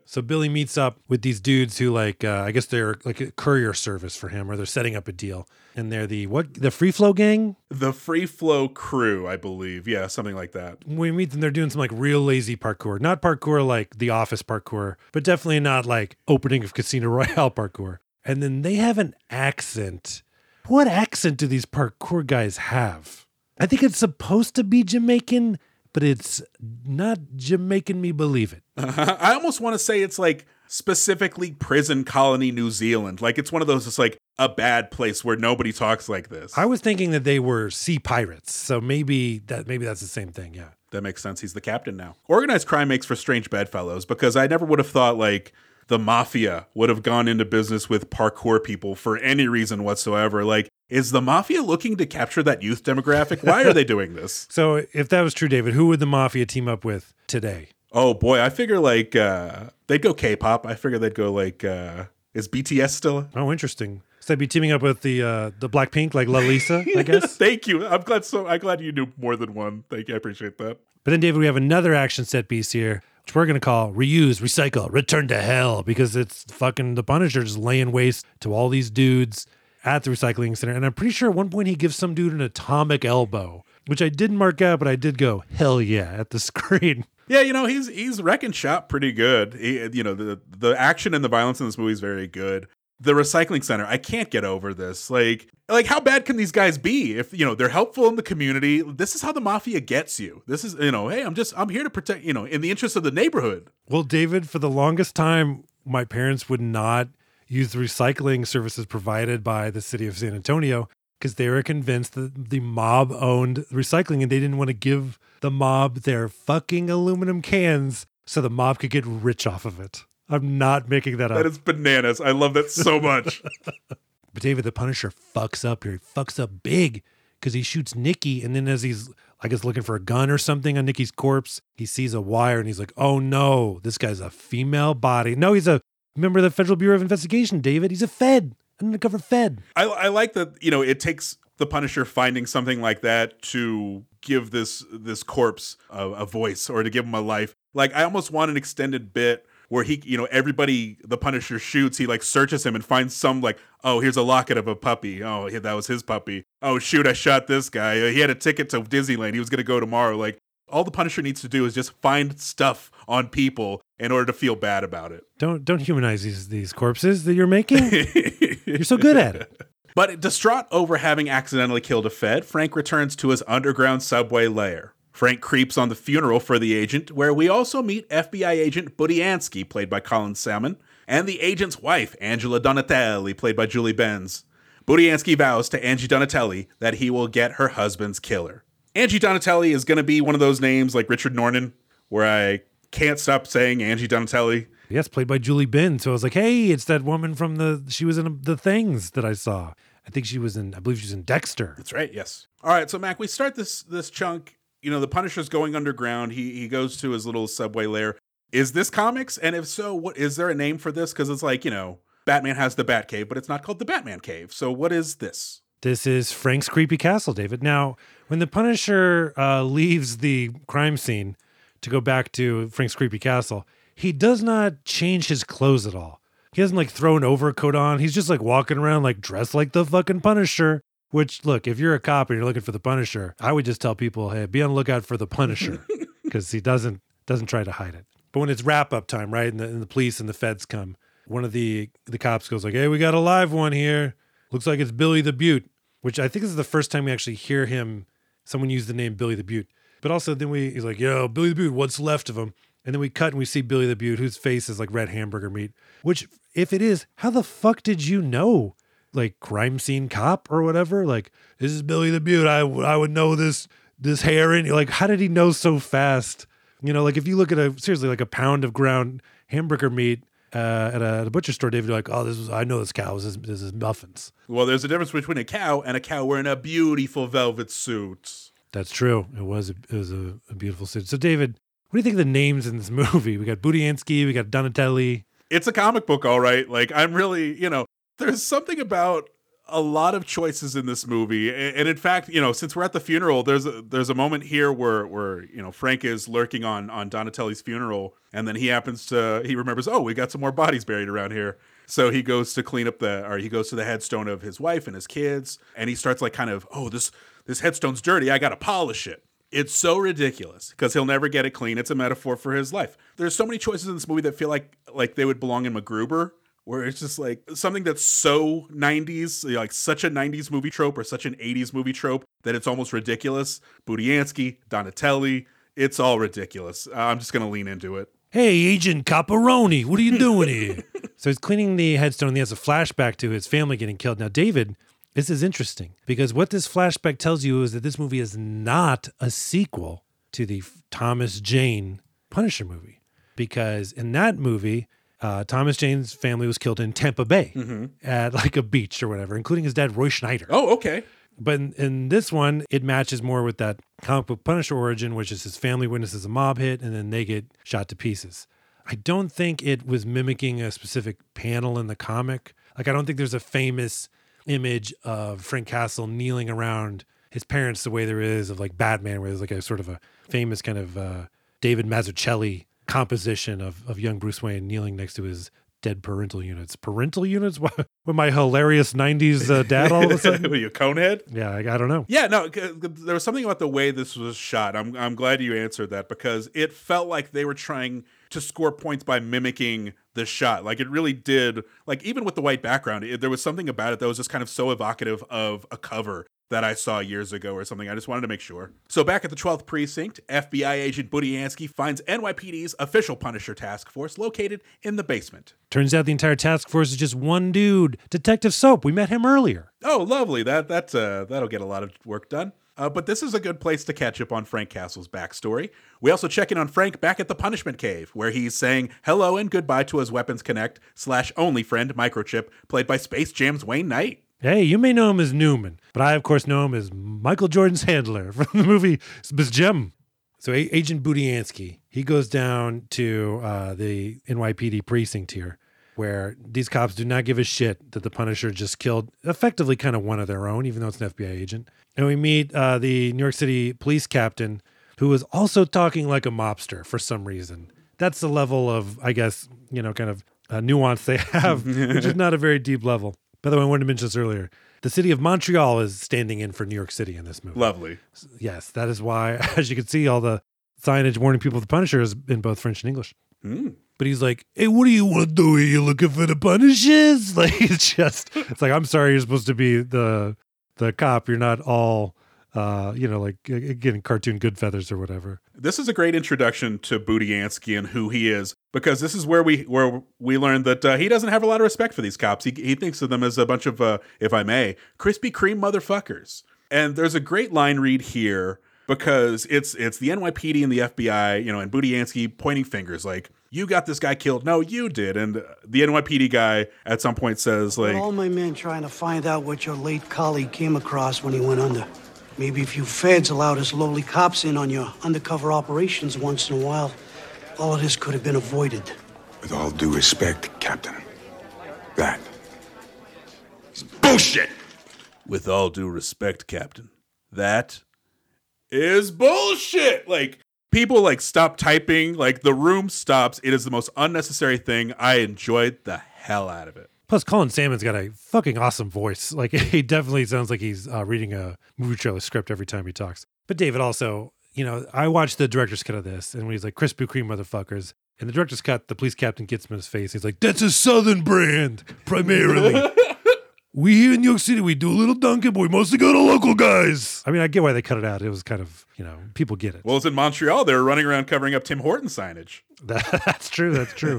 [LAUGHS] so Billy meets up with these dudes who, like, uh, I guess they're like a courier service for him, or they're setting up a deal. And they're the what? The Free Flow Gang? The Free Flow Crew, I believe. Yeah, something like that. When we meet them, they're doing some like real lazy parkour. Not parkour like the office parkour, but definitely not like opening of Casino Royale [LAUGHS] parkour. And then they have an accent what accent do these parkour guys have? I think it's supposed to be Jamaican, but it's not Jamaican me believe it. Uh, [LAUGHS] I almost want to say it's like specifically prison colony New Zealand. Like it's one of those it's like a bad place where nobody talks like this. I was thinking that they were sea pirates, so maybe that maybe that's the same thing. Yeah. That makes sense. He's the captain now. Organized crime makes for strange bedfellows because I never would have thought like the mafia would have gone into business with parkour people for any reason whatsoever. Like, is the mafia looking to capture that youth demographic? Why are they [LAUGHS] doing this? So if that was true, David, who would the mafia team up with today? Oh boy, I figure like uh they'd go K-pop. I figure they'd go like uh is BTS still? Oh, interesting. So they'd be teaming up with the uh the Blackpink, like Lalisa, I [LAUGHS] guess. Thank you. I'm glad so I'm glad you knew more than one. Thank you. I appreciate that. But then, David, we have another action set piece here, which we're going to call reuse, recycle, return to hell, because it's fucking the Punisher just laying waste to all these dudes at the recycling center. And I'm pretty sure at one point he gives some dude an atomic elbow, which I didn't mark out, but I did go, hell yeah, at the [LAUGHS] screen. Yeah, you know he's he's wrecking shop pretty good. He, you know the the action and the violence in this movie is very good. The recycling center, I can't get over this. Like like how bad can these guys be if you know they're helpful in the community? This is how the mafia gets you. This is you know hey I'm just I'm here to protect you know in the interest of the neighborhood. Well, David, for the longest time, my parents would not use the recycling services provided by the city of San Antonio because they were convinced that the mob owned recycling and they didn't want to give the mob their fucking aluminum cans so the mob could get rich off of it. I'm not making that up. That is bananas. I love that so much. [LAUGHS] but David the Punisher fucks up here. He fucks up big because he shoots Nikki and then as he's I guess looking for a gun or something on Nikki's corpse, he sees a wire and he's like, "Oh no, this guy's a female body." No, he's a member of the Federal Bureau of Investigation, David. He's a Fed, an undercover Fed. I, I like that. You know, it takes the Punisher finding something like that to give this this corpse a, a voice or to give him a life. Like I almost want an extended bit where he, you know, everybody the Punisher shoots, he like searches him and finds some like, oh, here's a locket of a puppy. Oh, that was his puppy. Oh shoot, I shot this guy. Uh, he had a ticket to Disneyland. He was gonna go tomorrow. Like all the Punisher needs to do is just find stuff on people in order to feel bad about it. Don't don't humanize these these corpses that you're making. [LAUGHS] you're so good at it. But distraught over having accidentally killed a Fed, Frank returns to his underground subway lair. Frank creeps on the funeral for the agent, where we also meet FBI agent Budiansky, played by Colin Salmon, and the agent's wife, Angela Donatelli, played by Julie Benz. Budiansky vows to Angie Donatelli that he will get her husband's killer. Angie Donatelli is going to be one of those names like Richard Norton, where I can't stop saying Angie Donatelli. Yes, played by Julie Benz. So I was like, hey, it's that woman from the, she was in the things that I saw. I think she was in, I believe she was in Dexter. That's right. Yes. All right. So Mac, we start this this chunk. You know, the Punisher's going underground. He he goes to his little subway lair. Is this comics? And if so, what is there a name for this? Because it's like you know, Batman has the Batcave, but it's not called the Batman Cave. So what is this? This is Frank's creepy castle, David. Now, when the Punisher uh, leaves the crime scene to go back to Frank's creepy castle, he does not change his clothes at all. He doesn't like throw an overcoat on. He's just like walking around like dressed like the fucking Punisher. Which, look, if you're a cop and you're looking for the Punisher, I would just tell people, hey, be on the lookout for the Punisher [LAUGHS] because he doesn't doesn't try to hide it. But when it's wrap up time, right, and the, and the police and the feds come, one of the the cops goes like, "Hey, we got a live one here. Looks like it's Billy the Beaut," which I think is the first time we actually hear him. Someone use the name Billy the Beaut. But also then we he's like, "Yo, Billy the Beaut, what's left of him?" And then we cut and we see Billy the Beaut, whose face is like red hamburger meat. Which, if it is, how the fuck did you know? Like crime scene cop or whatever? Like this is Billy the Beaut. I I would know this this hair and like how did he know so fast? You know, like if you look at a seriously like a pound of ground hamburger meat uh, at, a, at a butcher store, David, you're like, oh, this is I know this cow. This is, this is muffins. Well, there's a difference between a cow and a cow wearing a beautiful velvet suit. That's true. It was a, it was a, a beautiful suit. So, David, what do you think of the names in this [LAUGHS] movie? We got Budiansky, we got Donatelli. It's a comic book, all right. Like I'm really, you know, there's something about a lot of choices in this movie, and in fact, you know, since we're at the funeral, there's a, there's a moment here where where you know Frank is lurking on on Donatelli's funeral, and then he happens to he remembers, oh, we got some more bodies buried around here. So he goes to clean up the, or he goes to the headstone of his wife and his kids, and he starts like kind of, oh, this this headstone's dirty. I gotta polish it. It's so ridiculous because he'll never get it clean. It's a metaphor for his life. There's so many choices in this movie that feel like like they would belong in MacGruber, where it's just like something that's so 90s, like such a 90s movie trope or such an 80s movie trope that it's almost ridiculous. Budiansky, Donatelli, it's all ridiculous. I'm just gonna lean into it. Hey, Agent Caparoni, what are you [LAUGHS] doing here? so he's cleaning the headstone. And he has a flashback to his family getting killed. Now, David, this is interesting because what this flashback tells you is that this movie is not a sequel to the Thomas Jane Punisher movie. Because in that movie, uh, Thomas Jane's family was killed in Tampa Bay at like a beach or whatever, including his dad, Roy Schneider. Oh, okay. But in, in this one, it matches more with that comic book Punisher origin, which is his family witnesses a mob hit and then they get shot to pieces. I don't think it was mimicking a specific panel in the comic. Like, I don't think there's a famous image of Frank Castle kneeling around his parents the way there is of like Batman, where there's like a sort of a famous kind of uh, David Mazzucchelli composition of, of young Bruce Wayne kneeling next to his dead parental units. Parental units? [LAUGHS] What, what my hilarious 90s uh, dad all of a [LAUGHS] sudden? Were you a conehead? Yeah, I, I don't know. Yeah, no, there was something about the way this was shot. I'm I'm glad you answered that because it felt like they were trying to score points by mimicking the shot. Like it really did. Like even with the white background, it, there was something about it that was just kind of so evocative of a cover that I saw years ago or something. I just wanted to make sure. So back at the 12th precinct, FBI agent Budiansky finds NYPD's official Punisher task force located in the basement. Turns out the entire task force is just one dude, Detective Soap. We met him earlier. Oh, lovely. That that's uh that'll get a lot of work done. Uh, but this is a good place to catch up on Frank Castle's backstory. We also check in on Frank back at the Punishment Cave, where he's saying hello and goodbye to his Weapons Connect slash only friend Microchip, played by Space Jam's Wayne Knight. Hey, you may know him as Newman, but I, of course, know him as Michael Jordan's handler [LAUGHS] from the movie Miss Gem. So, A- Agent Budiansky, he goes down to uh, the NYPD precinct here, where these cops do not give a shit that the Punisher just killed effectively kind of one of their own, even though it's an FBI agent. And we meet uh, the New York City police captain, who is also talking like a mobster for some reason. That's the level of, I guess, you know, kind of uh, nuance they [LAUGHS] have, which is [LAUGHS] not a very deep level. By the way, I wanted to mention this earlier. The city of Montreal is standing in for New York City in this movie. Lovely. Yes, that is why, [LAUGHS] as you can see, all the signage warning people of the Punisher is in both French and English. Hmm. But he's like, "Hey, what do you want to do? Are you looking for the Punishers?" [LAUGHS] Like it's just, it's like, I'm sorry, you're supposed to be the the cop. You're not all, uh, you know, like uh, getting cartoon Goodfeathers or whatever. This is a great introduction to Budiansky and who he is, because this is where we where we learned that uh, he doesn't have a lot of respect for these cops. He he thinks of them as a bunch of, uh, if I may, Krispy Kreme motherfuckers. And there's a great line read here because it's it's the NYPD and the FBI, you know, and Budiansky pointing fingers like, "You got this guy killed." No, you did. And the NYPD guy at some point says like, All my men trying to find out what your late colleague came across when he went under. Maybe if you feds allowed us lowly cops in on your undercover operations once in a while, all of this could have been avoided. With all due respect, Captain, that is bullshit. with all due respect, Captain, that is bullshit. Like people like stop typing, like the room stops. It is the most unnecessary thing. I enjoyed the hell out of it. Plus, Colin Salmon's got a fucking awesome voice. [LAUGHS] Like he definitely sounds like he's uh, reading a movie trailer script every time he talks. But David also, you know, I watched the director's cut of this, and when he's like Krispy Kreme motherfuckers, in the director's cut, the police captain gets him in his face. He's like, "That's a Southern brand, primarily." [LAUGHS] we here in New York City, we do a little Dunkin', but we mostly go to local guys. I mean, I get why they cut it out. It was kind of, you know, people get it. Well, it's in Montreal. They were running around covering up Tim Horton signage. That, [LAUGHS] that's true. That's true.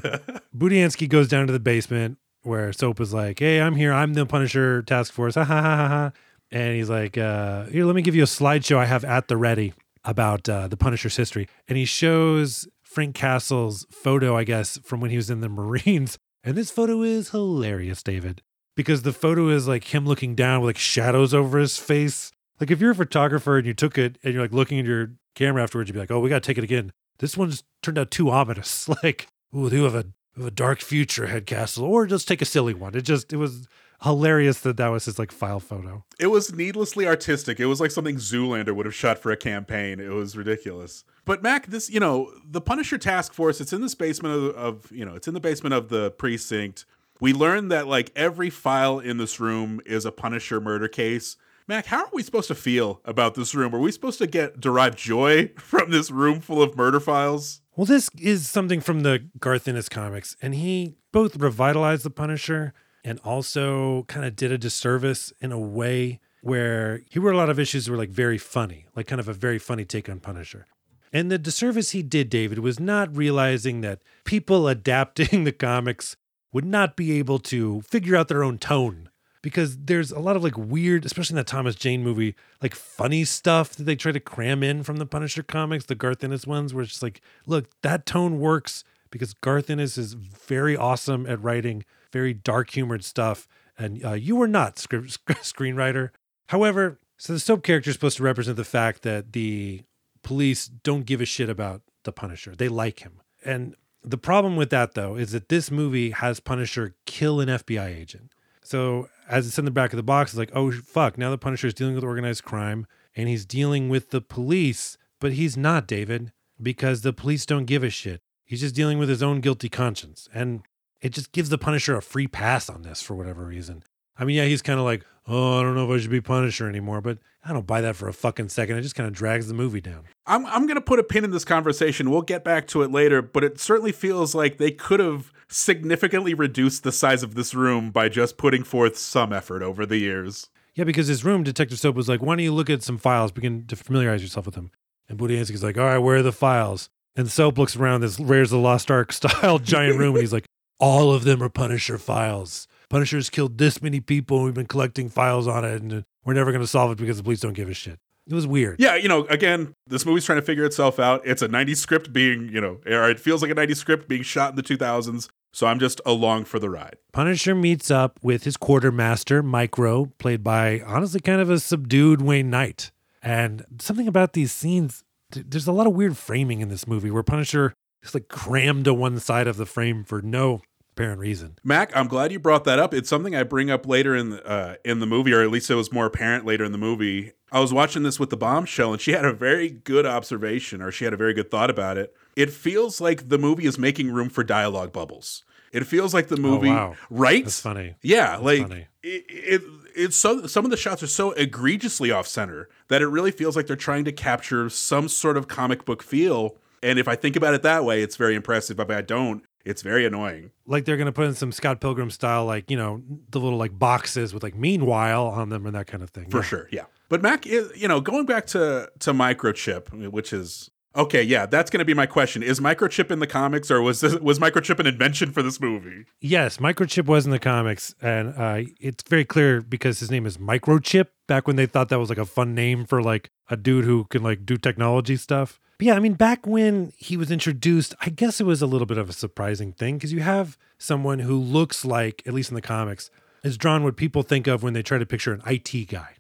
Budiansky goes down to the basement where Soap is like, "Hey, I'm here. I'm the Punisher task force." Ha ha ha ha. ha. And he's like, uh, "Here, let me give you a slideshow I have at the ready about uh, the Punisher's history." And he shows Frank Castle's photo, I guess, from when he was in the [LAUGHS] Marines. And this photo is hilarious, David, because the photo is like him looking down with like shadows over his face. Like if you're a photographer and you took it and you're like looking at your camera afterwards, you'd be like, "Oh, we got to take it again." This one's turned out too ominous. [LAUGHS] Like, ooh, they have a, a dark future, Head Castle, or just take a silly one. It just, it was hilarious that that was his like file photo. It was needlessly artistic. It was like something Zoolander would have shot for a campaign. It was ridiculous. But Mac, this you know, the Punisher task force. It's in this basement of, of you know, it's in the basement of the precinct. We learned that like every file in this room is a Punisher murder case. Mac, how are we supposed to feel about this room? Are we supposed to get derive joy [LAUGHS] from this room full of murder files? Well, this is something from the Garth Ennis comics, and he both revitalized the Punisher and also kind of did a disservice in a way where he wrote a lot of issues that were like very funny, like kind of a very funny take on Punisher. And the disservice he did, David, was not realizing that people [LAUGHS] adapting the comics would not be able to figure out their own tone. Because there's a lot of like weird, especially in that Thomas Jane movie, like funny stuff that they try to cram in from the Punisher comics, the Garth Ennis ones, where it's just like, look, that tone works because Garth Ennis is very awesome at writing very dark humored stuff. And uh, you were not script [LAUGHS] screenwriter. However, so the soap character is supposed to represent the fact that the police don't give a shit about the Punisher. They like him. And the problem with that, though, is that this movie has Punisher kill an FBI agent. So, as it's in the back of the box, it's like, oh, fuck, now the Punisher is dealing with organized crime and he's dealing with the police, but he's not, David, because the police don't give a shit. He's just dealing with his own guilty conscience. And it just gives the Punisher a free pass on this for whatever reason. I mean, yeah, he's kind of like, oh, I don't know if I should be Punisher anymore, but I don't buy that for a fucking second. It just kind of drags the movie down. I'm I'm gonna put a pin in this conversation. We'll get back to it later, but it certainly feels like they could have significantly reduced the size of this room by just putting forth some effort over the years. Yeah, because his room, Detective Soap was like, why don't you look at some files, begin to familiarize yourself with them. And Budiansky's like, all right, where are the files? And Soap looks around this Raiders of the Lost Ark [LAUGHS] style giant room, and he's like, all of them are Punisher files. Punisher's killed this many people, and we've been collecting files on it, and we're never going to solve it because the police don't give a shit. It was weird. Yeah, you know, again, this movie's trying to figure itself out. It's a 90s script being, you know, or it feels like a 90s script being shot in the 2000s. So I'm just along for the ride. Punisher meets up with his quartermaster, Micro, played by honestly kind of a subdued Wayne Knight. And something about these scenes, there's a lot of weird framing in this movie where Punisher is like crammed to one side of the frame for no apparent reason. Mac, I'm glad you brought that up. It's something I bring up later in the, uh, in the movie, or at least it was more apparent later in the movie. I was watching this with the bombshell, and she had a very good observation, or she had a very good thought about it. It feels like the movie is making room for dialogue bubbles. It feels like the oh, movie, oh, wow. right? That's funny. Yeah, That's like funny. It, it. It's so. Some of the shots are so egregiously off center that it really feels like they're trying to capture some sort of comic book feel. And if I think about it that way, it's very impressive. But if I don't, it's very annoying. Like they're gonna put in some Scott Pilgrim style, like you know, the little like boxes with like meanwhile on them and that kind of thing. For Yeah. sure, yeah. But Mac, is, you know, going back to to microchip, which is okay, yeah, that's going to be my question: Is microchip in the comics, or was this, was microchip an invention for this movie? Yes, Microchip was in the comics, and uh, it's very clear because his name is Microchip. Back when they thought that was like a fun name for like a dude who can like do technology stuff. But yeah, I mean, back when he was introduced, I guess it was a little bit of a surprising thing because you have someone who looks like, at least in the comics, is drawn what people think of when they try to picture an IT guy.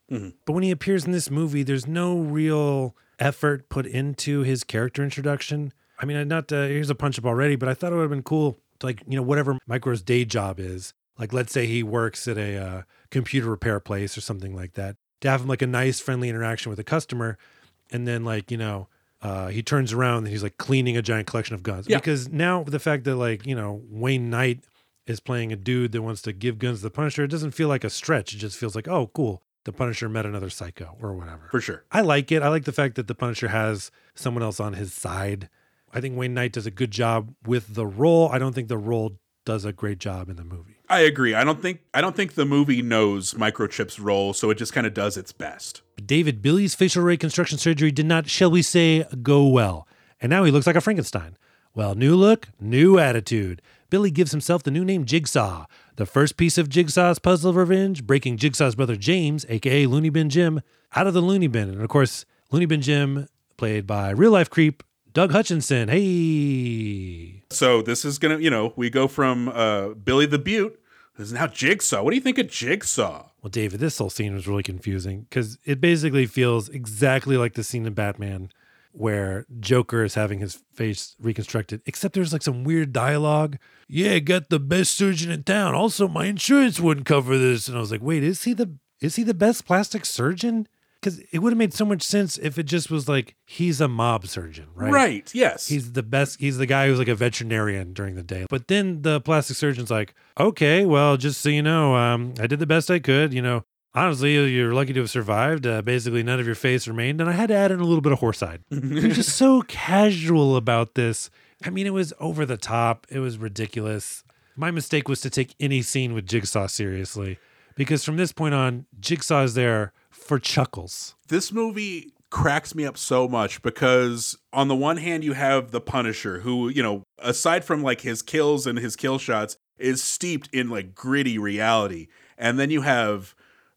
But when he appears in this movie, there's no real effort put into his character introduction. I mean, I'm not uh, here's a punch up already, but I thought it would have been cool, to, like you know, whatever Micro's day job is. Like, let's say he works at a uh, computer repair place or something like that. To have him like a nice, friendly interaction with a customer, and then like you know, uh, he turns around and he's like cleaning a giant collection of guns. Yeah. Because now the fact that like you know Wayne Knight is playing a dude that wants to give guns to the Punisher, it doesn't feel like a stretch. It just feels like, oh, cool. The Punisher met another psycho or whatever. For sure. I like it. I like the fact that the Punisher has someone else on his side. I think Wayne Knight does a good job with the role. I don't think the role does a great job in the movie. I agree. I don't think I don't think the movie knows microchip's role, so it just kind of does its best. David Billy's facial reconstruction surgery did not, shall we say, go well. And now he looks like a Frankenstein. Well, new look, new attitude. Billy gives himself the new name Jigsaw. The first piece of Jigsaw's puzzle of revenge, breaking Jigsaw's brother James, aka Looney Bin Jim, out of the Looney Bin. And of course, Looney Bin Jim, played by real life creep Doug Hutchinson. Hey. So this is gonna, you know, we go from uh, Billy the Beaut. This is now Jigsaw. What do you think of Jigsaw? Well, David, this whole scene was really confusing because it basically feels exactly like the scene in Batman where Joker is having his face reconstructed, except there's like some weird dialogue. Yeah, got the best surgeon in town. Also, my insurance wouldn't cover this. And I was like, wait, is he the is he the best plastic surgeon? Because it would have made so much sense if it just was like he's a mob surgeon, right? Right. Yes. He's the best. He's the guy who's like a veterinarian during the day. But then the plastic surgeon's like, okay, well, just so you know, um, I did the best I could. You know, honestly, you're lucky to have survived. Uh, basically, none of your face remained, and I had to add in a little bit of horsehide. You're [LAUGHS] just so casual about this. I mean, it was over the top. It was ridiculous. My mistake was to take any scene with Jigsaw seriously, because from this point on, Jigsaw is there for chuckles. this movie cracks me up so much because on the one hand you have the Punisher who, you know, aside from like his kills and his kill shots is steeped in like gritty reality. And then you have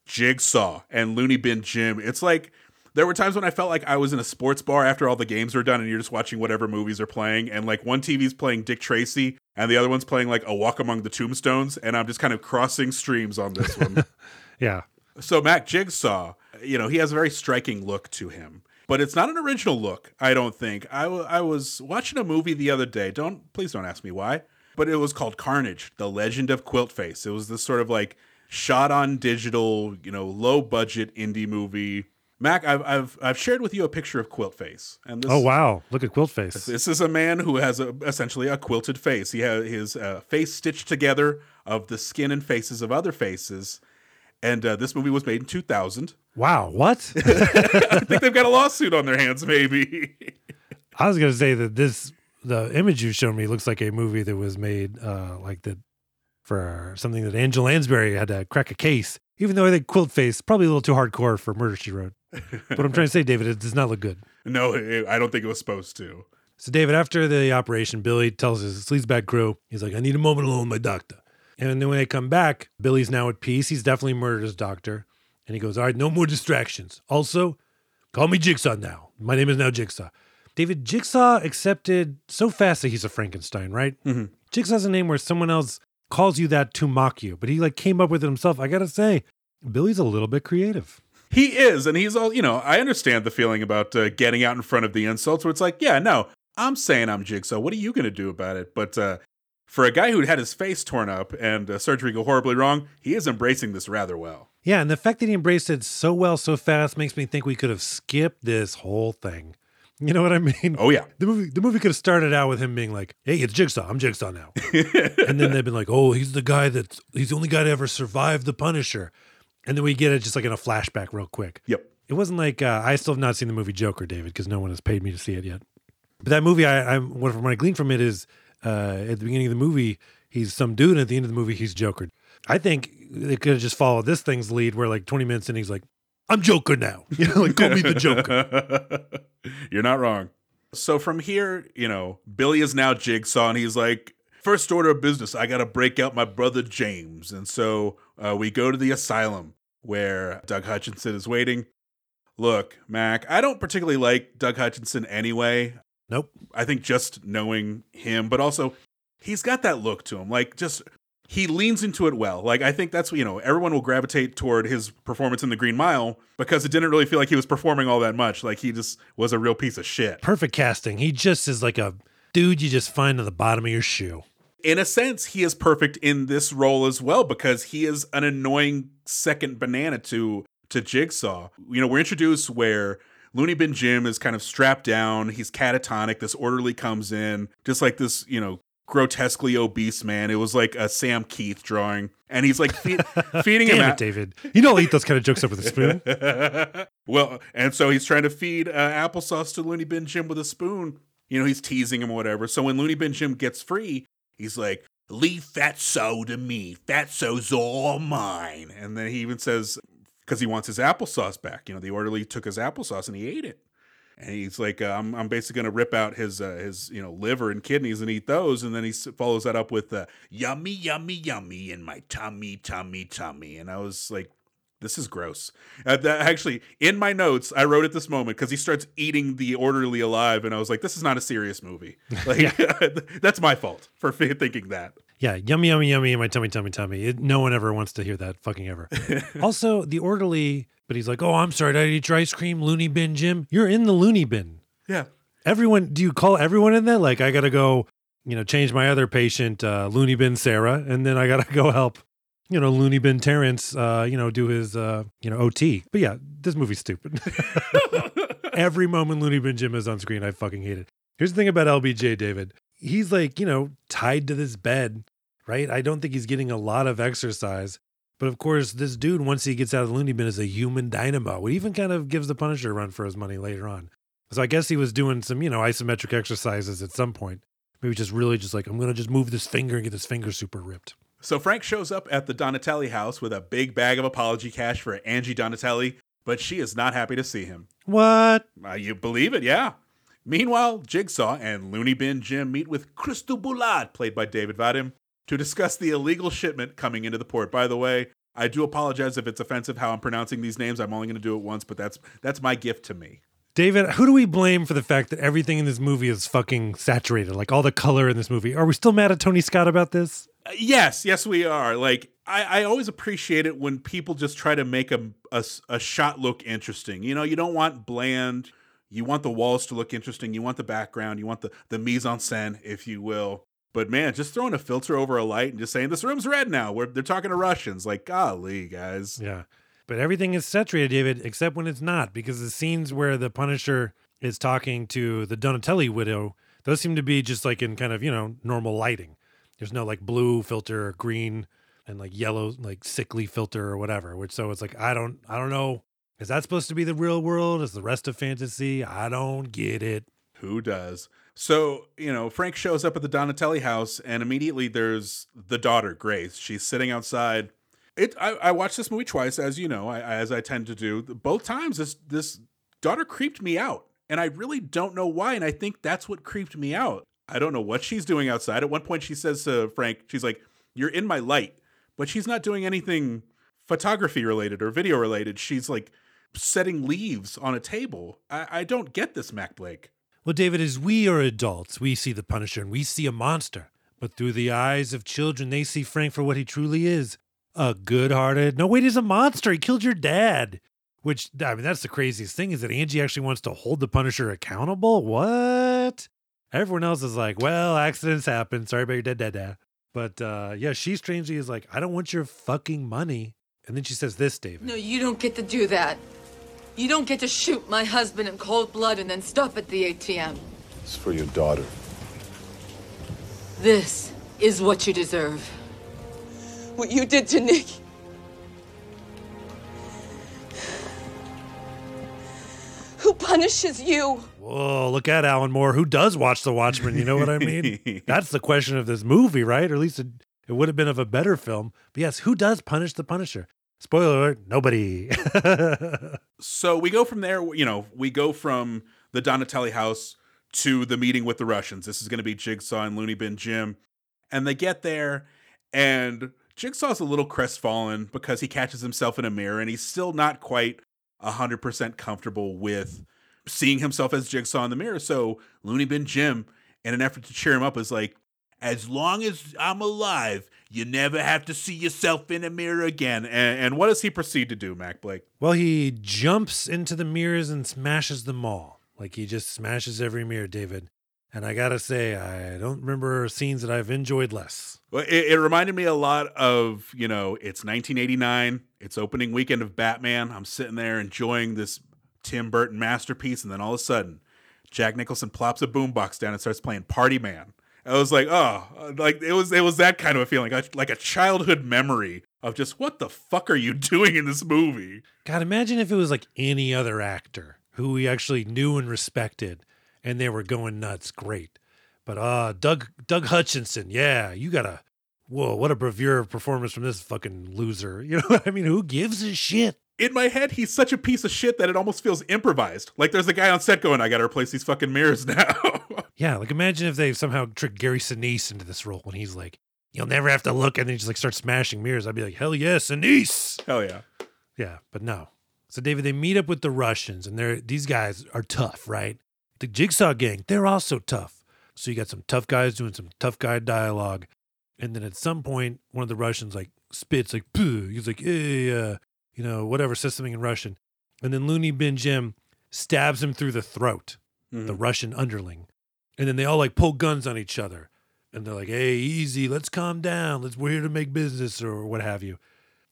Jigsaw and Looney Bin Jim. It's like there were times when I felt like I was in a sports bar after all the games are done and you're just watching whatever movies are playing and like one TV's playing Dick Tracy and the other one's playing like A Walk Among the Tombstones and I'm just kind of crossing streams on this one. [LAUGHS] Yeah. So Mac Jigsaw, you know, he has a very striking look to him, but it's not an original look. I don't think. I, w- I was watching a movie the other day. Don't please don't ask me why, but it was called Carnage: The Legend of Quilt Face. It was this sort of like shot on digital, you know, low budget indie movie. Mac, I've I've I've shared with you a picture of Quilt Face, and this, Oh wow, look at Quilt Face. this is a man who has a, essentially a quilted face. He has his uh, face stitched together of the skin and faces of other faces. And uh, this movie was made in 2000. Wow, what? [LAUGHS] I think they've got a lawsuit on their hands, maybe. I was gonna say that this the image you showed me looks like a movie that was made uh like that for something that Angela Lansbury had to crack a case. Even though I think Quilt Face probably a little too hardcore for Murder She Wrote. But I'm trying to say, David, it does not look good. [LAUGHS] no, it, I don't think it was supposed to. So, David, after the operation, Billy tells his sleazebag crew, he's like, I need a moment alone with my doctor. And then when they come back, Billy's now at peace. He's definitely murdered his doctor. And he goes, All right, no more distractions. Also, call me Jigsaw now. My name is now Jigsaw. David, Jigsaw accepted so fast that he's a Frankenstein, right? Mhm. Jigsaw's a name where someone else calls you that to mock you, but he like came up with it himself. I gotta say, Billy's a little bit creative. He is, and he's all, you know, I understand the feeling about uh, getting out in front of the insults where it's like, yeah, no, I'm saying I'm Jigsaw. What are you to do about it? But uh, for a guy who'd had his face torn up and uh, surgery go horribly wrong, he is embracing this rather well. Yeah, and the fact that he embraced it so well, so fast, makes me think we could have skipped this whole thing. [LAUGHS] You know what I mean? Oh, yeah. The movie, the movie could have started out with him being like, "Hey, it's Jigsaw. I'm Jigsaw now," [LAUGHS] and then they've been like, "Oh, he's the guy that he's the only guy to ever survive the Punisher," and then we get it just like in a flashback, real quick. Yep. It wasn't like uh, I still have not seen the movie Joker, David, because no one has paid me to see it yet. But that movie, I, I'm what from what I gleaned from it is uh, at the beginning of the movie, he's some dude, and at the end of the movie, he's Joker. I think they could have just followed this thing's lead, where like 20 minutes in, he's like, "I'm Joker now," [LAUGHS] you know, like call me the Joker. [LAUGHS] You're not wrong. So from here, you know, Billy is now Jigsaw, and he's like, first order of business, I got to break out my brother James. And so uh, we go to the asylum where Doug Hutchinson is waiting. Look, Mac, I don't particularly like Doug Hutchinson anyway. Nope. I think just knowing him, but also he's got that look to him. Like just he leans into it well. Like I think that's you know everyone will gravitate toward his performance in the Green Mile because it didn't really feel like he was performing all that much. Like he just was a real piece of shit. Perfect casting. He just is like a dude you just find on the bottom of your shoe. In a sense, he is perfect in this role as well because he is an annoying second banana to to Jigsaw. You know, we're introduced where Looney Bin Jim is kind of strapped down. He's catatonic. This orderly comes in, just like this, you know, grotesquely obese man. It was like a Sam Kieth drawing, and he's like fe- [LAUGHS] feeding him Damn it, David. You don't eat those kind of jokes up with a spoon. [LAUGHS] well, and so he's trying to feed uh, applesauce to Looney Bin Jim with a spoon. You know, he's teasing him or whatever. So when Looney Bin Jim gets free, he's like, "Leave Fatso to me. Fatso's all mine." And then he even says, because he wants his applesauce back. You know, the orderly took his applesauce and he ate it. And he's like, uh, I'm, I'm basically going to rip out his, uh, his, you know, liver and kidneys and eat those. And then he follows that up with, uh, yummy, yummy, yummy in my tummy, tummy, tummy. And I was like, this is gross. Uh, that, actually, in my notes, I wrote at this moment because he starts eating the orderly alive, and I was like, "This is not a serious movie." [LAUGHS] Like, [LAUGHS] that's my fault for f- thinking that. Yeah, yummy, yummy, yummy in my tummy, tummy, tummy. It, no one ever wants to hear that fucking ever. [LAUGHS] also, the orderly, but he's like, oh, I'm sorry, did I eat your ice cream, loony bin, Jim? You're in the loony bin. Yeah, Everyone, do you call everyone in there? Like, I got to go, you know, change my other patient, uh, loony bin Sarah, and then I got to [LAUGHS] go help, you know, loony bin Terrence, uh, you know, do his, uh, you know, OT. But yeah, this movie's stupid. [LAUGHS] Every moment Looney Bin Jim is on screen, I fucking hate it. Here's the thing about LBJ, David. He's like, you know, tied to this bed, right? I don't think he's getting a lot of exercise. But of course, this dude, once he gets out of the loony bin, is a human dynamo. It even kind of gives the Punisher a run for his money later on. So I guess he was doing some, you know, isometric exercises at some point. Maybe just really just like, I'm going to just move this finger and get this finger super ripped. So Frank shows up at the Donatelli house with a big bag of apology cash for Angie Donatelli, but she is not happy to see him. What? Uh, you believe it, yeah. Meanwhile, Jigsaw and Looney Bin Jim meet with Crystal Boulad, played by David Vadim, to discuss the illegal shipment coming into the port. By the way, I do apologize if it's offensive how I'm pronouncing these names. I'm only going to do it once, but that's that's my gift to me. David, who do we blame for the fact that everything in this movie is fucking saturated? Like all the color in this movie. Are we still mad at Tony Scott about this? Uh, yes, yes, we are. Like I, I always appreciate it when people just try to make a, a a shot look interesting. You know, you don't want bland. You want the walls to look interesting. You want the background. You want the the mise en scène, if you will. But man, just throwing a filter over a light and just saying this room's red now. Where they're talking to Russians, like golly, guys. Yeah. But everything is saturated, David, except when it's not, because the scenes where the Punisher is talking to the Donatelli widow, those seem to be just like in kind of, you know, normal lighting. There's no like blue filter or green and like yellow, like sickly filter or whatever. Which so it's like I don't I don't know. Is that supposed to be the real world? Is the rest of fantasy? I don't get it. Who does? So, you know, Frank shows up at the Donatelli house and immediately there's the daughter, Grace. She's sitting outside. It I, I watched this movie twice, as you know, I, as I tend to do. Both times this this daughter creeped me out. And I really don't know why. And I think that's what creeped me out. I don't know what she's doing outside. At one point she says to Frank, she's like, You're in my light. But she's not doing anything photography related or video related. She's like setting leaves on a table. I, I don't get this, Mac Blake. Well, David, as we are adults, we see the Punisher and we see a monster. But through the eyes of children, they see Frank for what he truly is a good hearted. No, wait, he's a monster. He killed your dad. Which, I mean, that's the craziest thing is that Angie actually wants to hold the Punisher accountable. What? Everyone else is like, well, accidents happen. Sorry about your dead dad, dad. But uh, yeah, she strangely is like, I don't want your fucking money. And then she says this, David. No, you don't get to do that. You don't get to shoot my husband in cold blood and then stop at the ATM. It's for your daughter. This is what you deserve. What you did to Nick. Who punishes you? Whoa, look at Alan Moore, who does watch The Watchmen. You know what I mean? [LAUGHS] That's the question of this movie, right? Or at least it, it would have been of a better film. But yes, who does punish the Punisher? Spoiler alert, nobody. [LAUGHS] so we go from there, you know, we go from the Donatelli house to the meeting with the Russians. This is going to be Jigsaw and Looney Bin Jim. And they get there, and Jigsaw's a little crestfallen because he catches himself in a mirror and he's still not quite 100% comfortable with seeing himself as Jigsaw in the mirror. So Looney Bin Jim, in an effort to cheer him up, is like, as long as I'm alive, you never have to see yourself in a mirror again. And, and what does he proceed to do, Mac Blake? well, he jumps into the mirrors and smashes them all. Like he just smashes every mirror, David. And I gotta say, I don't remember scenes that I've enjoyed less. Well, it, it reminded me a lot of, you know, it's 1989, it's opening weekend of Batman. I'm sitting there enjoying this Tim Burton masterpiece, and then all of a sudden, Jack Nicholson plops a boombox down and starts playing Party Man. I was like, oh, like it was it was that kind of a feeling, like, a childhood memory of just what the fuck are you [LAUGHS] doing in this movie? God, imagine if it was like any other actor who we actually knew and respected and they were going nuts. Great. But uh Doug Doug Hutchinson, yeah, you gotta whoa, what a bravura performance from this fucking loser. [LAUGHS] You know what I mean? Who gives a shit? In my head, he's such a piece of shit that it almost feels improvised. Like there's a guy on set going, I gotta replace these fucking mirrors [LAUGHS] now. Yeah, like imagine if they somehow tricked Gary Sinise into this role when he's like, You'll never have to look and then he just like starts smashing mirrors. I'd be like, Hell yes, Sinise. Hell yeah. Yeah, but no. So David, they meet up with the Russians, and they're these guys are tough, right? The Jigsaw gang, they're also tough. So you got some tough guys doing some tough guy dialogue, and then at some point, one of the Russians like spits like, Puh. he's like, hey, uh, you know, whatever, says something in Russian, and then Looney Bin Jim stabs him through the throat, the Russian underling, and then they all like pull guns on each other, and they're like, hey, easy, let's calm down, let's we're here to make business or what have you.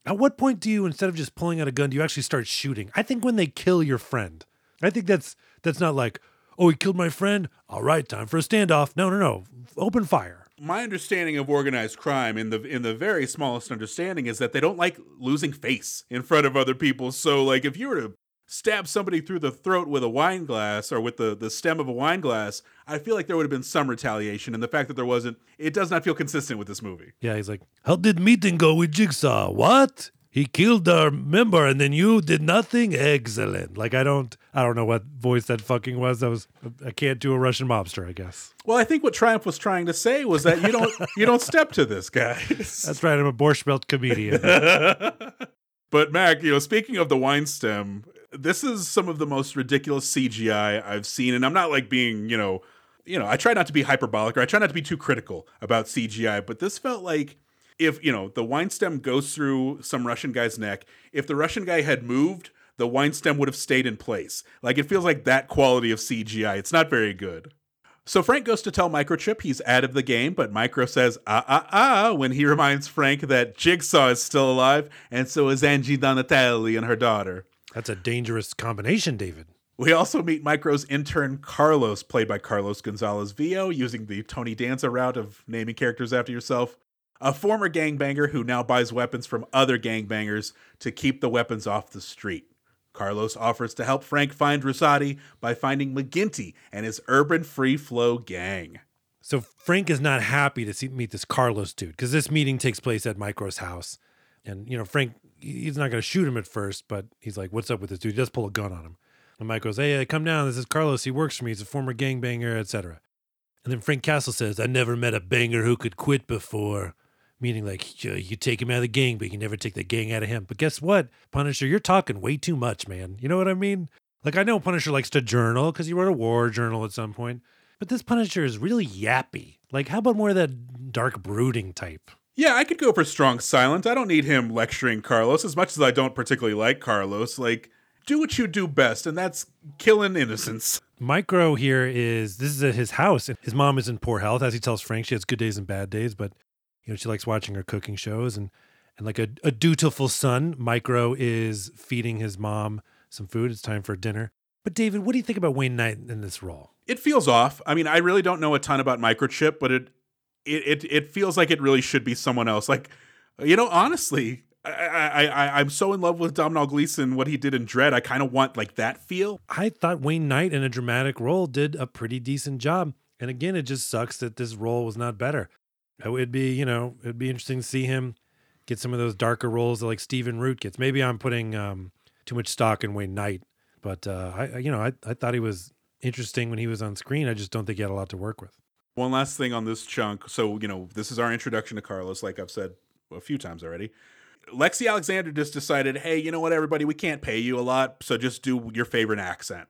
At what point do you, instead of just pulling out a gun, do you actually start shooting? I think when they kill your friend. I think that's that's not like, oh, he killed my friend. All right, time for a standoff. No, no, no. Open fire. my understanding of organized crime in the in the very smallest understanding is that they don't like losing face in front of other people. So like if you were to stab somebody through the throat with a wine glass or with the, the stem of a wine glass, I feel like there would have been some retaliation. And the fact that there wasn't, it does not feel consistent with this movie. Yeah, he's like, how did meeting go with Jigsaw? What? he killed our member and then you did nothing excellent like i don't i don't know what voice that fucking was that was i can't do a russian mobster i guess Well, I think what Triumph was trying to say was that you don't you don't step to this, guys. [LAUGHS] that's right i'm a borscht belt comedian [LAUGHS] But Mac, you know, speaking of the wine stem, this is some of the most ridiculous CGI I've seen, and I'm not like being, you know, you know, I try not to be hyperbolic or I try not to be too critical about CGI, but this felt like if you know the wine stem goes through some Russian guy's neck, if the Russian guy had moved, the wine stem would have stayed in place. Like it feels like that quality of CGI. It's not very good. So Frank goes to tell Microchip he's out of the game, but Micro says ah ah ah when he [LAUGHS] reminds Frank that Jigsaw is still alive, and so is Angie Donatelli and her daughter. That's a dangerous combination david We also meet Micro's intern Carlos, played by Carlos Gonzalez Vio, using the Tony Danza route of naming characters after yourself. A former gangbanger who now buys weapons from other gangbangers to keep the weapons off the street. Carlos offers to help Frank find Russoti by finding McGinty and his urban free flow gang. So Frank is not happy to see, meet this Carlos dude because this meeting takes place at Micro's house, and you know Frank he's not going to shoot him at first, but he's like, "What's up with this dude?" He does pull a gun on him, and Mike goes, "Hey, uh, come down. This is Carlos. He works for me. He's a former gangbanger, etc." And then Frank Castle says, "I never met a banger who could quit before." Meaning, like, you, you take him out of the gang, but you never take the gang out of him. But guess what, Punisher? You're talking way too much, man. You know what I mean? Like, I know Punisher likes to journal because he wrote a war journal at some point. But this Punisher is really yappy. Like, how about more of that dark brooding type? Yeah, I could go for strong silence. I don't need him lecturing Carlos as much as I don't particularly like Carlos. Like, do what you do best, and that's killing innocents. Micro here is this is at his house. His mom is in poor health, as he tells Frank. She has good days and bad days, but you know she likes watching her cooking shows and and like a, a dutiful son, Micro is feeding his mom some food. It's time for dinner. But David, what do you think about Wayne Knight in this role? It feels off. I mean, I really don't know a ton about Microchip, but it it it, it feels like it really should be someone else. Like, you know, honestly, I, I, I I'm so in love with Domhnall Gleeson, what he did in Dredd. I kind of want like that feel. I thought Wayne Knight in a dramatic role did a pretty decent job. And again, it just sucks that this role was not better. It would be, you know, it'd be interesting to see him get some of those darker roles that like Stephen Root gets. Maybe I'm putting um, too much stock in Wayne Knight, but uh, I- you know, I, I thought he was interesting when he was on screen. I just don't think he had a lot to work with. One last thing on this chunk. So, you know, this is our introduction to Carlos, like I've said a few times already. Lexi Alexander just decided, hey, you know what, everybody, we can't pay you a lot, so just do your favorite accent.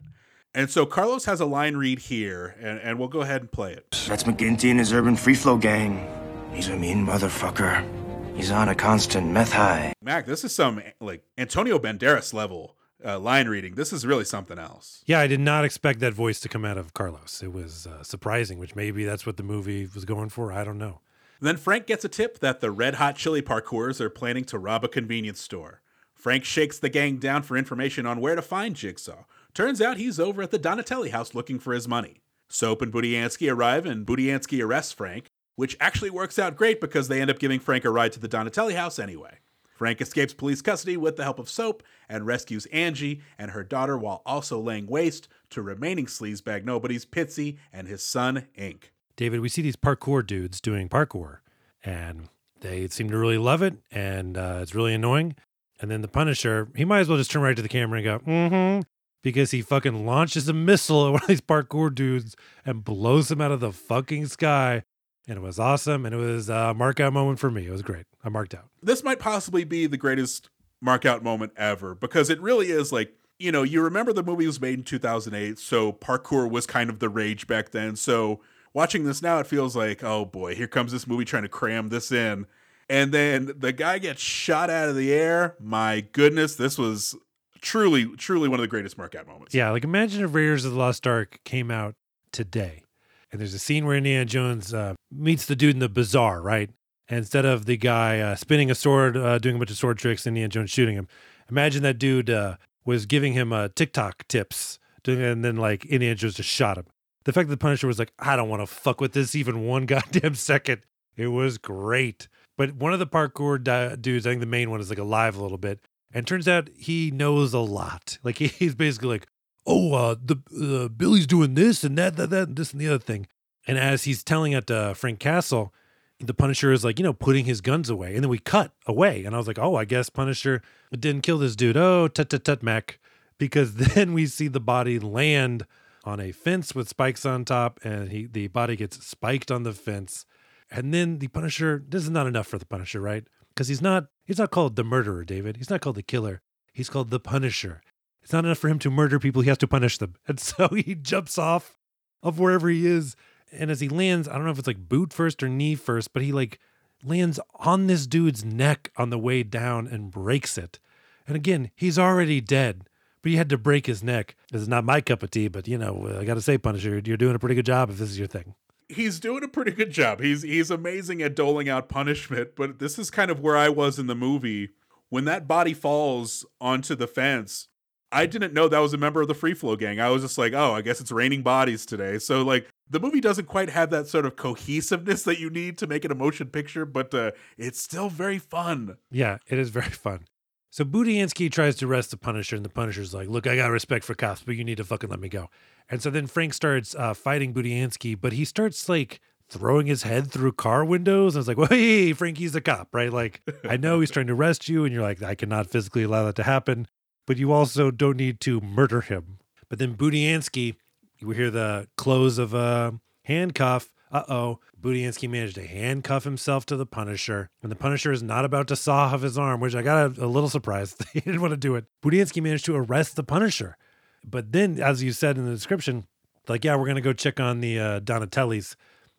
And so Carlos has a line read here, and, and we'll go ahead and play it. That's McGinty and his urban free flow gang. He's a mean motherfucker. He's on a constant meth high. Mac, this is some like Antonio Banderas level uh, line reading. This is really something else. Yeah, I did not expect that voice to come out of Carlos. It was uh, surprising, which maybe that's what the movie was going for. I don't know. Then Frank gets a tip that the Red Hot Chili Parkours are planning to rob a convenience store. Frank shakes the gang down for information on where to find Jigsaw. Turns out he's over at the Donatelli house looking for his money. Soap and Budiansky arrive, and Budiansky arrests Frank, which actually works out great because they end up giving Frank a ride to the Donatelli house anyway. Frank escapes police custody with the help of Soap and rescues Angie and her daughter while also laying waste to remaining sleazebag nobodies Pitsy and his son Ink. David, we see these parkour dudes doing parkour, and they seem to really love it, and uh, it's really annoying. And then the Punisher, he might as well just turn right to the camera and go, mm-hmm, because he fucking launches a missile at one of these parkour dudes and blows him out of the fucking sky. And it was awesome, and it was a mark out moment for me. It was great. I marked out. this might possibly be the greatest markout moment ever because it really is like you know you remember the movie was made in 2008 so parkour was kind of the rage back then so watching this now it feels like oh boy here comes this movie trying to cram this in and then the guy gets shot out of the air my goodness this was truly truly one of the greatest markout moments Yeah, like imagine if Raiders of the Lost Ark came out today, and there's a scene where Indiana Jones uh, meets the dude in the bazaar, right? And instead of the guy uh, spinning a sword, uh, doing a bunch of sword tricks, Indiana Jones shooting him, imagine that dude uh, was giving him uh, TikTok tips, and then like Indiana Jones just shot him. The fact that the Punisher was like, I don't want to fuck with this even one [LAUGHS] goddamn second. It was great. But one of the parkour di- dudes, I think the main one is like alive a little bit. And turns out he knows a lot. Like he's basically like, oh, uh, the uh, Billy's doing this and that, that, that, and this and the other thing. And as he's telling it to Frank Castle, the Punisher is like, you know, putting his guns away. And then we cut away. And I was like, oh, I guess Punisher didn't kill this dude. Oh, tut tut tut Mac. [LAUGHS] Because then we see the body land on a fence with spikes on top, and he the body gets spiked on the fence. And then the Punisher, this is not enough for the Punisher, right? Because he's not he's not called the murderer, David. He's not called the killer. He's called the Punisher. It's not enough for him to murder people, he has to punish them. And [LAUGHS] so he jumps off of wherever he is and as he lands, I don't know if it's like boot first or knee first, but he like lands on this dude's neck on the way down and breaks it. And again, he's already dead, but he had to break his neck. This is not my cup of tea, but you know, I got to say, Punisher, you're doing a pretty good job if this is your thing. He's doing a pretty good job. He's he's amazing at doling out punishment, but this is kind of where I was in the movie when that body falls onto the fence. I didn't know that was a member of the Free Flow gang. I was just like, oh, I guess it's raining bodies today. So like the movie doesn't quite have that sort of cohesiveness that you need to make it a motion picture, but uh, it's still very fun. Yeah, it is very [LAUGHS] fun. So Budiansky tries to arrest the Punisher, and the Punisher's like, "Look, I got respect for cops, but you need to fucking let me go." And so then Frank starts uh, fighting Budiansky, but he starts like throwing his head through car windows. And it's like, [LAUGHS] well, hey, Frankie's a cop, right? Like, I know he's trying to arrest you, and you're like, I cannot physically allow that to happen, but you also don't need to murder him. But then Budiansky you hear the close of a handcuff. Uh oh. Budiansky managed to handcuff himself to the Punisher, and the Punisher is not about to saw off his arm, which I got a, a little surprised. [LAUGHS] he didn't want to do it. Budiansky managed to arrest the Punisher. But then, as you said in the description, like, yeah, we're going to go check on the uh, Donatellis.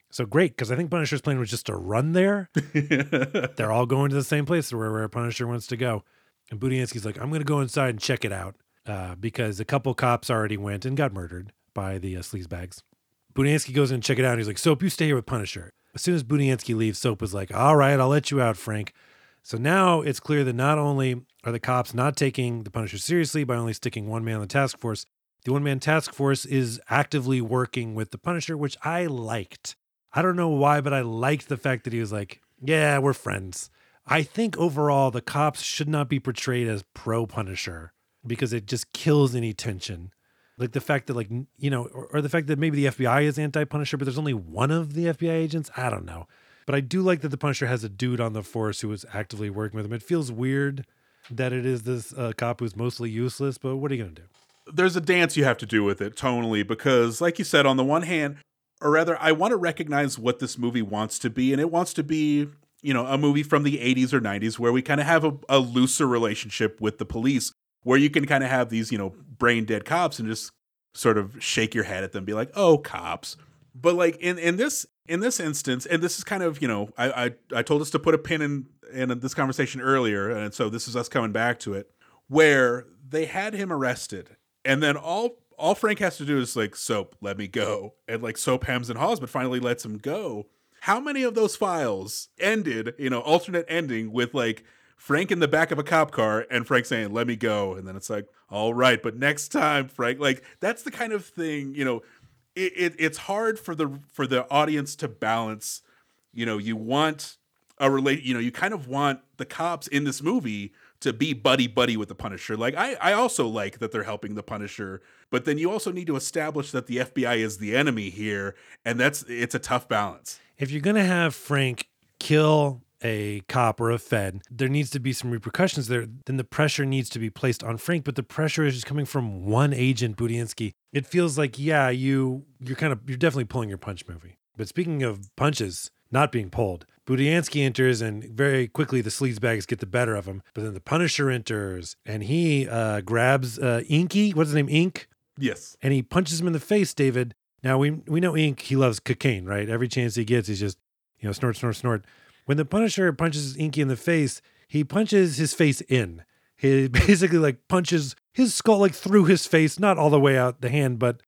So great, because I think Punisher's plan was just to run there. [LAUGHS] They're all going to the same place where, where Punisher wants to go. And Budiansky's like, I'm going to go inside and check it out uh, because a couple cops already went and got murdered by the uh, sleazebags. Budiansky goes in and check it out. And he's like, Soap, you stay here with Punisher. As soon as Budiansky leaves, Soap is like, All right, I'll let you out, Frank. So now it's clear that not only are the cops not taking the Punisher seriously by only sticking one man on the task force, the one man task force is actively working with the Punisher, which I liked. I don't know why, but I liked the fact that he was like, Yeah, we're friends. I think overall, the cops should not be portrayed as pro Punisher because it just kills any tension. Like the fact that like you know or, or, the fact that maybe the fbi is anti-punisher but there's only one of the fbi agents? I don't know. But i do like that the punisher has a dude on the force who is actively working with him. It feels weird that it is this uh, cop who's mostly useless but what are you gonna do? There's a dance you have to do with it tonally because like you said on the one hand or rather i want to recognize what this movie wants to be and it wants to be you know a movie from the 80s or 90s where we kind of have a, a looser relationship with the police where you can kind of have these, you know, brain dead cops and just sort of shake your head at them, be like, "Oh, cops." But like in in this in this instance, and this is kind of you know, I I, I told us to put a pin in in this conversation earlier, and so this is us coming back to it, where they had him arrested, and then all all Frank has to do is like, "Soap, let me go," and like Soap hems and haws, but finally lets him go. How many of those files ended, you know, alternate ending with like Frank in the back of a cop car and Frank saying, "Let me go," and then it's like, "All right, but next time, Frank." Like that's the kind of thing you know. It, it it's hard for the for the audience to balance. You know, you want a relate. You know, you kind of want the cops in this movie to be buddy buddy with the Punisher. Like I I also like that they're helping the Punisher, but then you also need to establish that the FBI is the enemy here, and that's it's a tough balance. If you're gonna have Frank kill a cop or a fed, there needs to be some repercussions there. Then the pressure needs to be placed on Frank, but the pressure is just coming from one agent, Budiansky. It feels like, yeah, you you're kind of you're definitely pulling your punch movie. But speaking of punches not being pulled, Budiansky enters and very quickly the sleazebags get the better of him. But then the Punisher enters and he uh, grabs uh, Inky. What's his name? Ink. Yes. And he punches him in the face, David. Now we we know Ink. He loves cocaine, right? Every chance he gets, he's just you know snort, snort, snort. When the Punisher punches Inky in the face, he punches his face in. He [LAUGHS] basically like punches his skull like through his face, not all the way out the hand, but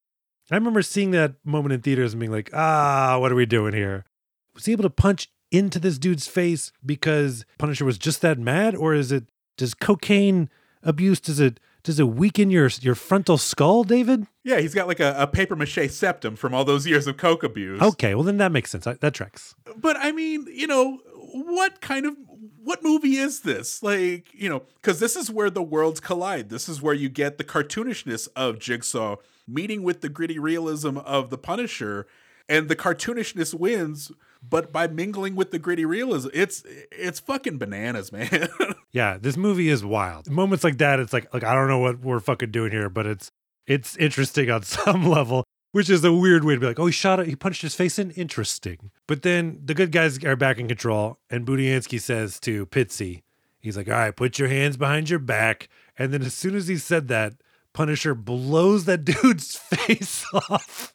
I remember seeing that moment in theaters and being like, ah, what are we doing here? Was he able to punch into this dude's face because Punisher was just that mad? Or is it does cocaine abuse does it does it weaken your your frontal skull, David? Yeah, he's got like a, a paper mache septum from all those years of coke abuse. Okay, well then that makes sense. That tracks. But I mean, you know, what kind of what movie is this? Like, you know, because this is where the worlds collide. This is where you get the cartoonishness of Jigsaw meeting with the gritty realism of the Punisher, and the cartoonishness wins but by mingling with the gritty realism, it's it's fucking bananas, [LAUGHS] man. Yeah, this movie is wild. Moments like that, it's like like I don't know what we're fucking doing here, but it's it's interesting on [LAUGHS] some level, which is a weird way to be like, oh, he shot it, he punched his face in. Interesting. But then the good guys are back in control, and Budiansky says to Pitsy, he's like, all right, put your hands behind your back. And then as soon as he said that, Punisher blows that [LAUGHS] dude's face off.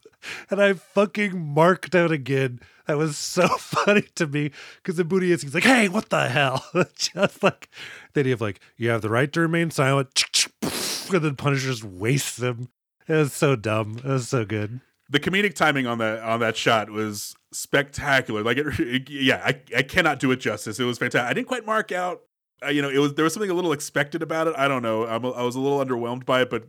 And I fucking marked out again. That was so [LAUGHS] funny to me because the Budiansky's like, hey, what the hell? [LAUGHS] Just like, the idea of like, you have the right to remain silent. [LAUGHS] And then Punisher just wastes him. It was so dumb. It was so good. the comedic timing on that on that shot was spectacular. Like, it, it- yeah, I, I cannot do it justice. It was fantastic. I didn't quite mark out. Uh, you know, it was there was something a little expected about it. I don't know. I'm, I was a little underwhelmed by it, but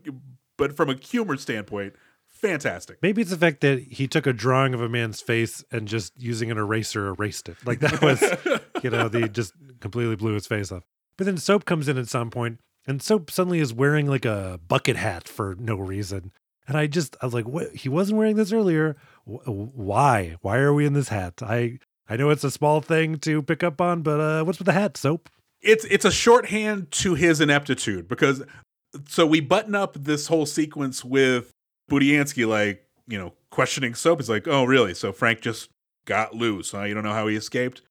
but from a humor standpoint, fantastic. Maybe it's the fact that he took a drawing of a man's face and just using an eraser erased it. Like that was, [LAUGHS] you know, they just completely blew his face off. But then Soap comes in at some point, and Soap suddenly is wearing like a bucket hat for no reason. And I just, I was like, what? He wasn't wearing this earlier. Why? Why are we in this hat? I, I know it's a small thing to pick up on, but uh, what's with the hat, Soap? it's it's a shorthand to his ineptitude because so we button up this whole sequence with Budiansky like you know questioning Soap. He's like, "Oh, really? So Frank just got loose? Huh? You don't know how he escaped?"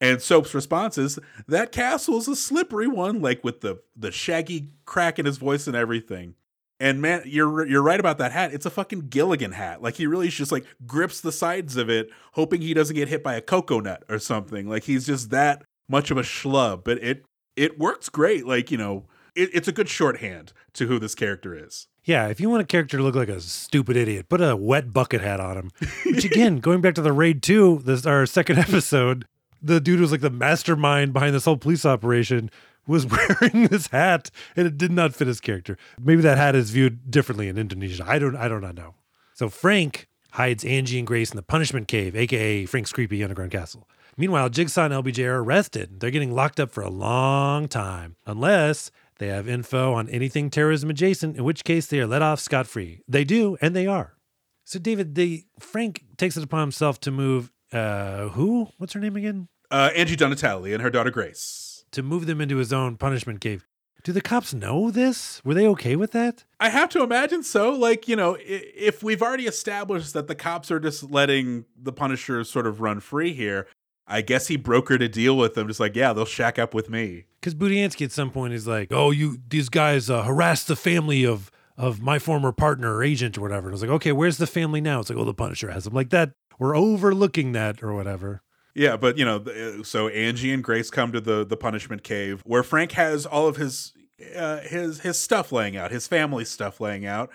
And Soap's response is, "That castle is a slippery one, like with the the shaggy crack in his voice and everything." And man, you're you're right about that hat. It's a fucking Gilligan hat. Like he really just like grips the sides of it, hoping he doesn't get hit by a cocoa nut or something. Like he's just that much of a schlub. But it it works great. Like you know, it, it's a good shorthand to who this character is. Yeah, if you want a character to look like a stupid idiot, put a wet bucket hat on him. Which again, [LAUGHS] going back to the raid two, this our second [LAUGHS] episode, the dude who was like the mastermind behind this whole police operation was [LAUGHS] wearing this hat and it did not fit his character. Maybe that hat is viewed differently in Indonesia. I don't I do not know. So Frank hides Angie and Grace in the punishment cave, aka Frank's creepy underground castle. Meanwhile, Jigsaw and LBJ are arrested. They're getting locked up for a long time, unless they have info on anything terrorism adjacent, in which case they are let off scot free. They do, and they are. So, David, the Frank takes it upon himself to move. Uh, who? What's her name again? Uh, Angie Donatelli and her daughter Grace. To move them into his own punishment cave. Do the cops know this? Were they okay with that? I have to imagine so. Like, you know, if we've already established that the cops are just letting the Punisher sort of run free here, I guess he brokered a deal with them, just like, yeah, they'll shack up with me. Because Budiansky at some point is like, "Oh, you these guys uh, harassed the family of of my former partner or agent or whatever." And I was like, "Okay, where's the family now?" It's like, "Oh, the Punisher has them." Like that, we're overlooking that or whatever. Yeah, but you know, so Angie and Grace come to the the punishment cave where Frank has all of his uh, his his stuff laying out, his family stuff laying out,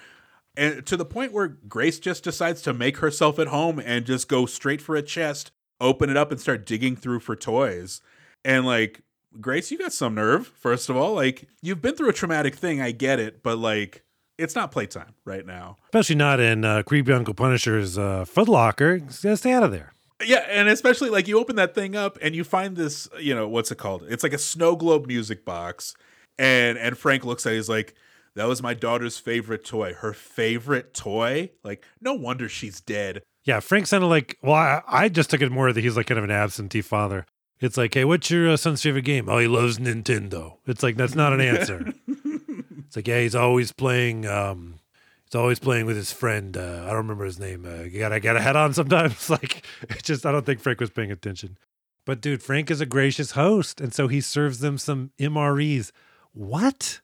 and to the point where Grace just decides to make herself at home and just go straight for a chest, open it up, and start digging through for toys. And like, Grace, you got some nerve. First of all, like you've been through a traumatic thing, I get it, but like, it's not playtime right now. Especially not in uh, creepy Uncle Punisher's uh, footlocker. He's gotta stay out of there. Yeah, and especially like you open that thing up and you find this, you know, what's it called? It's like a snow globe music box. And and Frank looks at it, he's like, that was my daughter's favorite toy. Her favorite toy? Like, no wonder she's dead. Yeah, Frank sounded like. Well, I, I just took it more that he's like kind of an absentee father. It's like, hey, what's your uh, son's favorite game? Oh, he loves Nintendo. It's like that's not an answer. [LAUGHS] it's like, yeah, he's always playing. um He's always playing with his friend. Uh, I don't remember his name. Uh, you gotta get a head on sometimes. [LAUGHS] like, it's just I don't think Frank was paying attention. But dude, Frank is a gracious host, and so he serves them some MREs. What?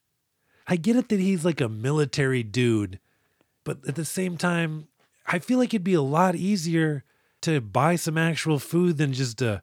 I get it that he's like a military dude, but at the same time, I feel like it'd be a lot easier to buy some actual food than just to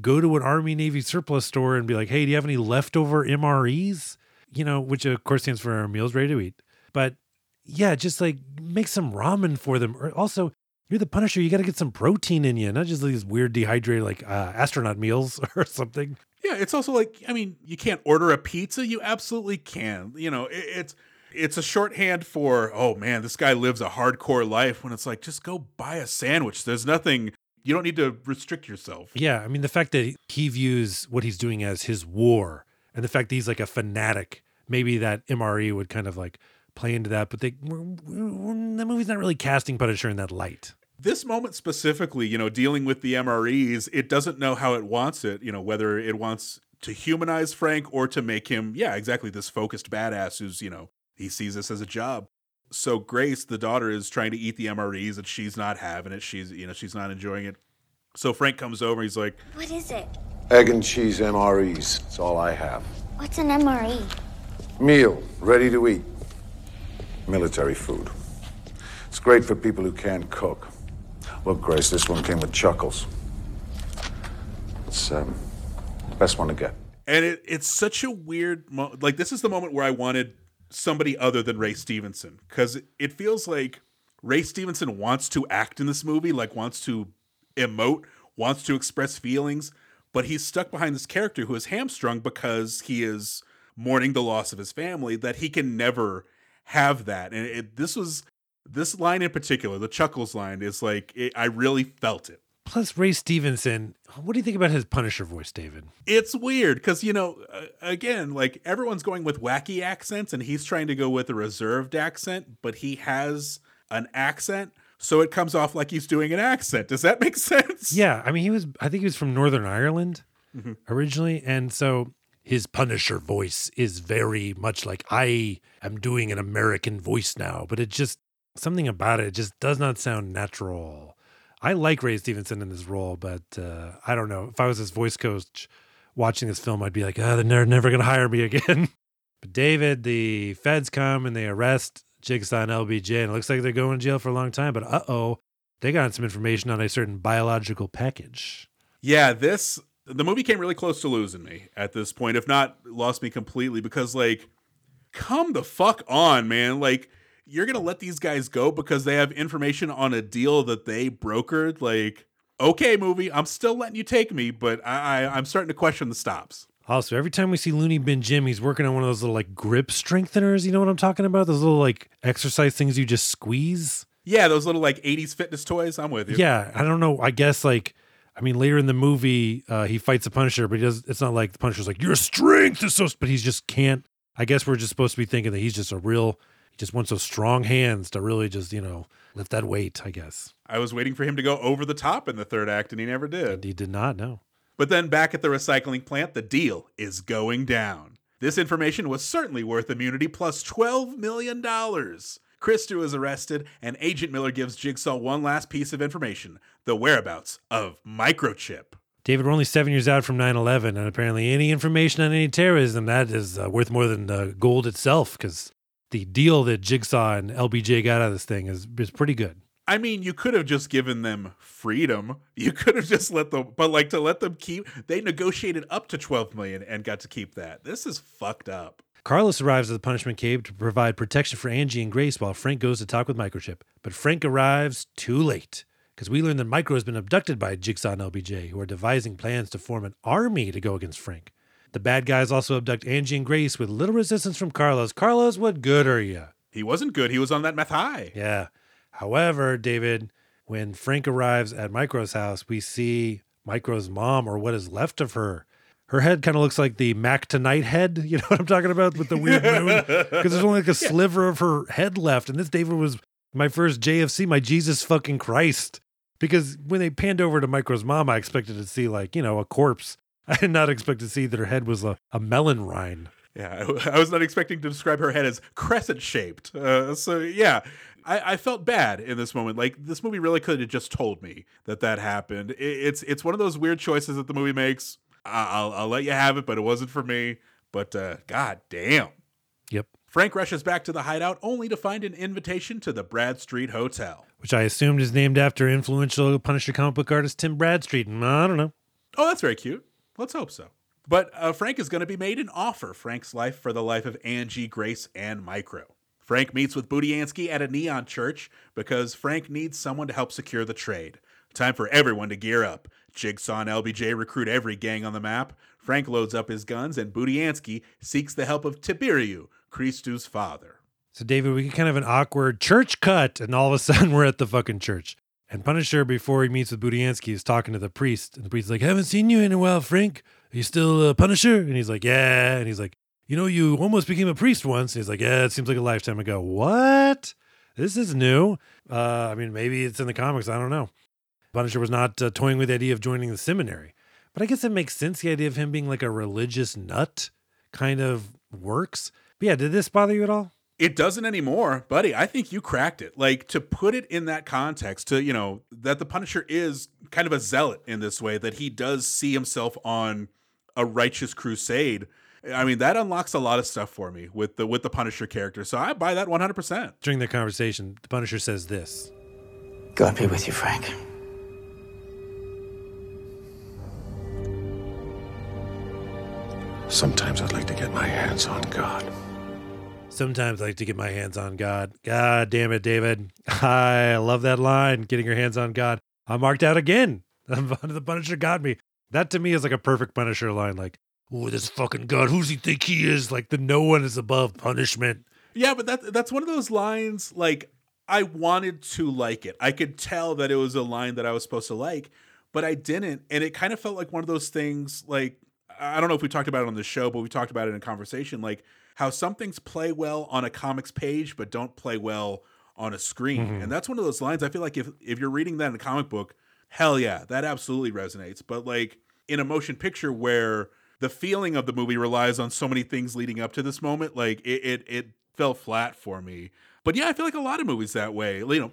go to an Army Navy surplus store and be like, hey, do you have any leftover MREs? You know, which of course stands for meals ready to eat. But yeah, just like make some ramen for them. Or also, you're the Punisher. You got to get some protein in you, not just these weird dehydrated like uh, astronaut meals [LAUGHS] or something. Yeah, it's also like, I mean, you can't order a pizza. You absolutely can. You know, it, it's it's a shorthand for, oh man, this guy lives a hardcore life when it's like, just go buy a sandwich. There's nothing you don't need to restrict yourself. Yeah, I mean the fact that he views what he's doing as his war, and the fact that he's like a fanatic, maybe that MRE would kind of like play into that. But they, we're, we're, the movie's not really casting Punisher in that light. this moment specifically, you know, dealing with the MREs, it doesn't know how it wants it, you know, whether it wants to humanize Frank or to make him, yeah, exactly this focused badass who's, you know, he sees this as a job. So Grace, the daughter, is trying to eat the MREs and she's not having it. She's, you know, she's not enjoying it. So Frank comes over. He's like, What is it? Egg and cheese MREs. That's all I have. What's an MRE? Meal, ready to eat. Military food. It's great for people who can't cook. Look, Grace, this one came with chuckles. It's um, the best one to get. and it, it's such a weird mo- like this is the moment where i wanted somebody other than ray stevenson because it feels like ray stevenson wants to act in this movie like wants to emote wants to express feelings but he's stuck behind this character who is hamstrung because he is mourning the loss of his family that he can never have that. And it, this was this line in particular the chuckles line is like it, i really felt it Plus, Ray Stevenson. What do you think about his Punisher voice, David? it's weird because you know again like everyone's going with wacky accents and he's trying to go with a reserved accent but he has an accent so it comes off like he's doing an accent does that make [LAUGHS] sense Yeah, I mean, he was. I think he was from Northern Ireland mm-hmm. originally, and so his Punisher voice is very much like I am doing an American voice now, but it just something about it just does not sound natural. I like Ray Stevenson in this role, but uh, I don't know if I was his voice coach watching this film, I'd be like, ah, they're never, never going to hire me [LAUGHS] again. but David, the feds come and they arrest Jigsaw and LBJ, and it looks like they're going to jail for a long time. But uh oh, they got some information on a certain biological package. yeah this the movie came really close to losing me at this point if not lost me completely because like come the fuck on man like you're gonna let these guys go because they have information on a deal that they brokered like okay movie i'm still letting you take me but i, I i'm starting to question the stops Also, every time we see Looney Bin Jim, he's working on one of those little like grip strengtheners. You know what I'm talking about? Those little like exercise things you just squeeze. yeah those little like 80s fitness toys i'm with you Yeah, I don't know. I guess like, I mean, later in the movie, uh, he fights the Punisher, but he does. It's not like the Punisher's like your strength is so, but he's just can't. I guess we're just supposed to be thinking that he's just a real. He just wants those strong hands to really just you know lift that weight. I guess i was waiting for him to go over the top in the third act and he never did he did not know. But then back at the recycling plant, the deal is going down. This information was certainly worth immunity plus $12 million. Cristu is arrested, and Agent Miller gives Jigsaw one last piece of information the whereabouts of Microchip. David, we're only seven years out from 9 11, and apparently any information on any terrorism that is uh, worth more than uh, gold itself because the deal that Jigsaw and LBJ got out of this thing is, is pretty good. I mean, you could have just given them freedom. You could have just let them, but like to let them keep, they negotiated up to 12 million and got to keep that. This is fucked up. Carlos arrives at the punishment cave to provide protection for Angie and Grace while Frank goes to talk with Microchip. But Frank arrives too late because we learn that Micro has been abducted by Jigsaw and LBJ, who are devising plans to form an army to go against Frank. The bad guys also abduct Angie and Grace with little resistance from Carlos. Carlos, what good are you? He wasn't good. He was on that meth high. Yeah. However, David, when Frank arrives at Micro's house, we see Micro's mom or what is left of her. Her head kind of looks like the Mac Tonight head. [LAUGHS] You know what I'm talking about with the weird moon? [LAUGHS] Because there's only like a sliver of her head left. And this, David, was my first JFC, my Jesus fucking Christ. Because when they panned over to Micro's mom, I expected to see like, you know, a corpse. [LAUGHS] I did not expect to see that her head was a, a melon rind. Yeah, I was not expecting to describe her head as crescent shaped. Uh, so yeah, I, I felt bad in this moment. Like this movie really could have just told me that that happened. It, it's it's one of those weird choices that the movie makes. I'll I'll let you have it, but it wasn't for me. But uh, god damn. Yep. Frank rushes back to the hideout only to find an invitation to the Bradstreet Hotel. Which I assumed is named after influential Punisher comic book artist Tim Bradstreet. Mm, I don't know. Oh, that's very cute. Let's hope so. But uh, Frank is going to be made an offer Frank's life for the life of Angie, Grace, and Micro. Frank meets with Budiansky at a neon church because Frank needs someone to help secure the trade. Time for everyone to gear up. Jigsaw and LBJ recruit every gang on the map. Frank loads up his guns, and Budiansky seeks the help of Tiberiu, Cristu's father. So, David, we get kind of an awkward church cut, and all of a sudden we're at the fucking church. And Punisher, before he meets with Budiansky, is talking to the priest. And the priest's like, haven't seen you in a while, Frank. Are you still a Punisher? And he's like, yeah. And he's like, you know, you almost became a priest once. And he's like, yeah, it seems like a lifetime ago. What? this is new. Uh, I mean, maybe it's in the comics. I don't know. Punisher was not uh, toying with the idea of joining the seminary, but I guess it makes sense. The idea of him being like a religious nut kind of works. But yeah, did this bother you at all? It doesn't anymore, buddy. I think you cracked it. Like to put it in that context, to you know that the Punisher is kind of a zealot in this way, that he does see himself on a righteous crusade. I mean, that unlocks a lot of stuff for me with the with the Punisher character. So I buy that one hundred percent. During the conversation, the Punisher says this. God be with you, Frank. Sometimes I'd like to get my hands on God. Sometimes I like to get my hands on God. God damn it, David. I love that line, getting your hands on God. I'm marked out again. [LAUGHS] the Punisher got me. That to me is like a perfect Punisher line. Like, oh, this fucking God, who's he think he is? Like, the no one is above punishment. Yeah, but that that's one of those lines. Like I wanted to like it. I could tell that it was a line that I was supposed to like, but I didn't, and it kind of felt like one of those things. Like I don't know if we talked about it on the show, but we talked about it in conversation. Like how some things play well on a comics page, but don't play well on a screen. Mm-hmm. And that's one of those lines. I feel like if if you're reading that in a comic book, hell yeah, that absolutely resonates. But like in a motion picture where the feeling of the movie relies on so many things leading up to this moment, like it it, it fell flat for me. But yeah, I feel like a lot of movies that way. You know,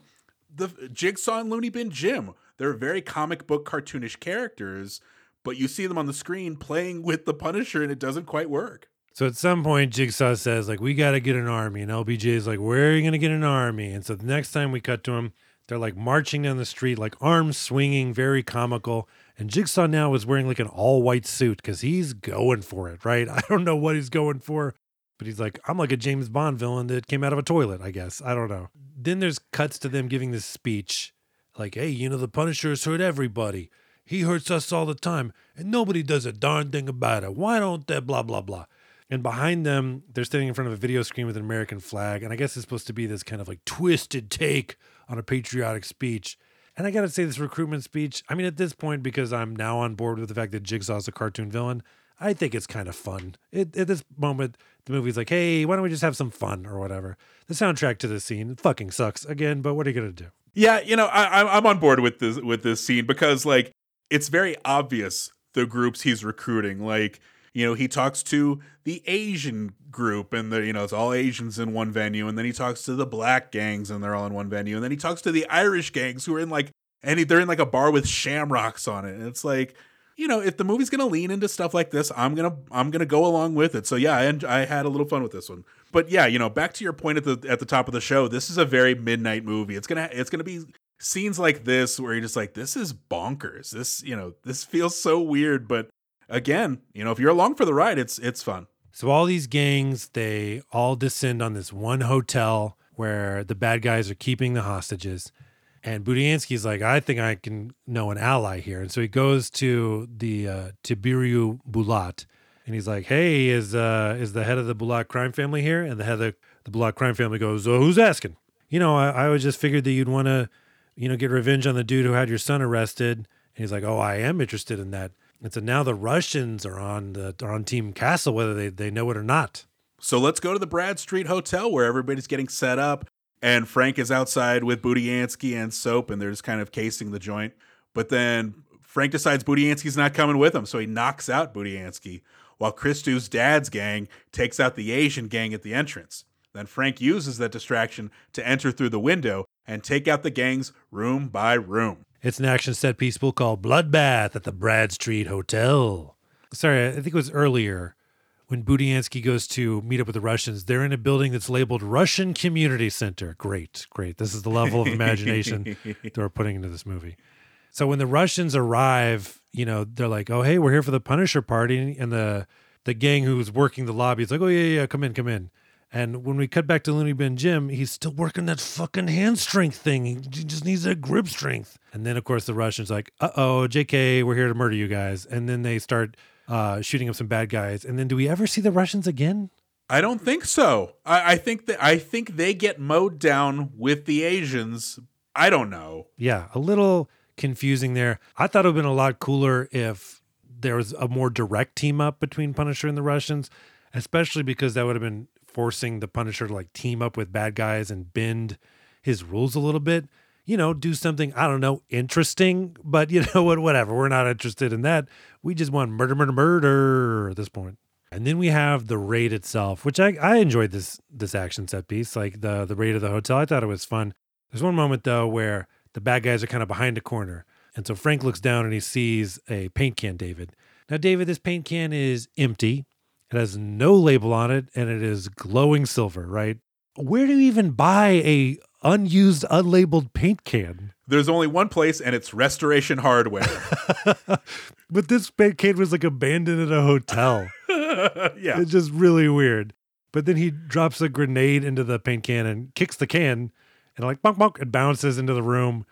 the Jigsaw and Looney Bin Jim, they're very comic book cartoonish characters, but you see them on the screen playing with the Punisher and it doesn't quite work. So at some point, Jigsaw says, like, we got to get an army. And LBJ is like, where are you going to get an army? And so the next time we cut to him, they're like marching down the street, like arms swinging, very comical. And Jigsaw now is wearing like an all white suit because he's going for it, right? [LAUGHS] I don't know what he's going for, but he's like, I'm like a James Bond villain that came out of a toilet, I guess. I don't know. Then there's cuts to them giving this speech like, hey, you know, the Punisher's hurt everybody. He hurts us all the time, and nobody does a darn thing about it. Why don't they? Blah, blah, blah. And behind them, they're standing in front of a video screen with an American flag. And I guess it's supposed to be this kind of like twisted take on a patriotic speech. And I got to say, this recruitment speech, I mean, at this point, because I'm now on board with the fact that Jigsaw's a cartoon villain, I think it's kind of fun. It, at this moment, the movie's like, hey, why don't we just have some fun or whatever? The soundtrack to this scene fucking sucks again, but what are you going to do? Yeah, you know, I, I'm- I'm on board with this with this scene because like it's very obvious the groups he's recruiting. Like, you know, he talks to the Asian group, and the you know it's all Asians in one venue, and then he talks to the black gangs, and they're all in one venue, and then he talks to the Irish gangs who are in like, and they're in like a bar with shamrocks on it, and it's like. You know, if the movie's gonna lean into stuff like this, I'm gonna I'm gonna go along with it. So yeah, I, I had a little fun with this one. But yeah, you know, back to your point at the at the top of the show, this is a very midnight movie. It's gonna it's gonna be scenes like this where you're just like, this is bonkers. This you know this feels so weird, but again, you know, if you're along for the ride, it's it's fun. So all these gangs, they all descend on this one hotel where the bad guys are keeping the hostages. And Budiansky's like, I think I can know an ally here. And so he goes to the uh, Tiberiu Bulat and he's like, Hey, is uh is the head of the Bulat crime family here? And the head of the, the Bulat crime family goes, oh, who's asking? You know, I, I would just figured that you'd want to, you know, get revenge on the dude who had your son arrested. And he's like, Oh, I am interested in that. And so now the Russians are on the are on Team Castle, whether they, they know it or not. So let's go to the Bradstreet Hotel where everybody's getting set up, and Frank is outside with Budiansky and Soap, and they're just kind of casing the joint. But then Frank decides Budiansky's not coming with him, so he knocks out Budiansky, while Cristu's dad's gang takes out the Asian gang at the entrance. Then Frank uses that distraction to enter through the window and take out the gangs room by room. It's an action set piece we'll call Bloodbath at the Bradstreet Hotel. Sorry, I think it was earlier when Budiansky goes to meet up with the Russians. They're in a building that's labeled Russian Community Center. Great, great. This is the level of imagination [LAUGHS] that we're putting into this movie. So when the Russians arrive, you know, they're like, "Oh, hey, we're here for the Punisher party," and the the gang who's working the lobby is like, "Oh yeah, yeah, come in, come in." And when we cut back to Looney Bin Jim, he's still working that fucking hand strength thing. He just needs that grip strength. And then, of course, the Russians like, "Uh oh, JK, we're here to murder you guys." And then they start uh, shooting up some bad guys. And then, do we ever see the Russians again? I don't think so. I, I think that I think they get mowed down with the Asians. I don't know. Yeah, a little confusing there. I thought it would have been a lot cooler if there was a more direct team up between Punisher and the Russians, especially because that would have been forcing the Punisher to like team up with bad guys and bend his rules a little bit. You know, do something, I don't know, interesting, but you [LAUGHS] know what, whatever. We're not interested in that. We just want murder, murder, murder at this point. And then we have the raid itself, which I, I enjoyed this this action set piece, like the the raid of the hotel. I thought it was fun. There's one moment though where the bad guys are kind of behind a corner. And so Frank looks down and he sees a paint can, David. Now, David, this paint can is empty. It has no label on it and it is glowing silver, right? Where do you even buy a unused, unlabeled paint can? There's only one place, and it's Restoration Hardware. [LAUGHS] But this paint can was like abandoned in a hotel. [LAUGHS] yeah. It's just really weird. But then he drops a grenade into the paint can and kicks the can, and like bonk bonk, it bounces into the room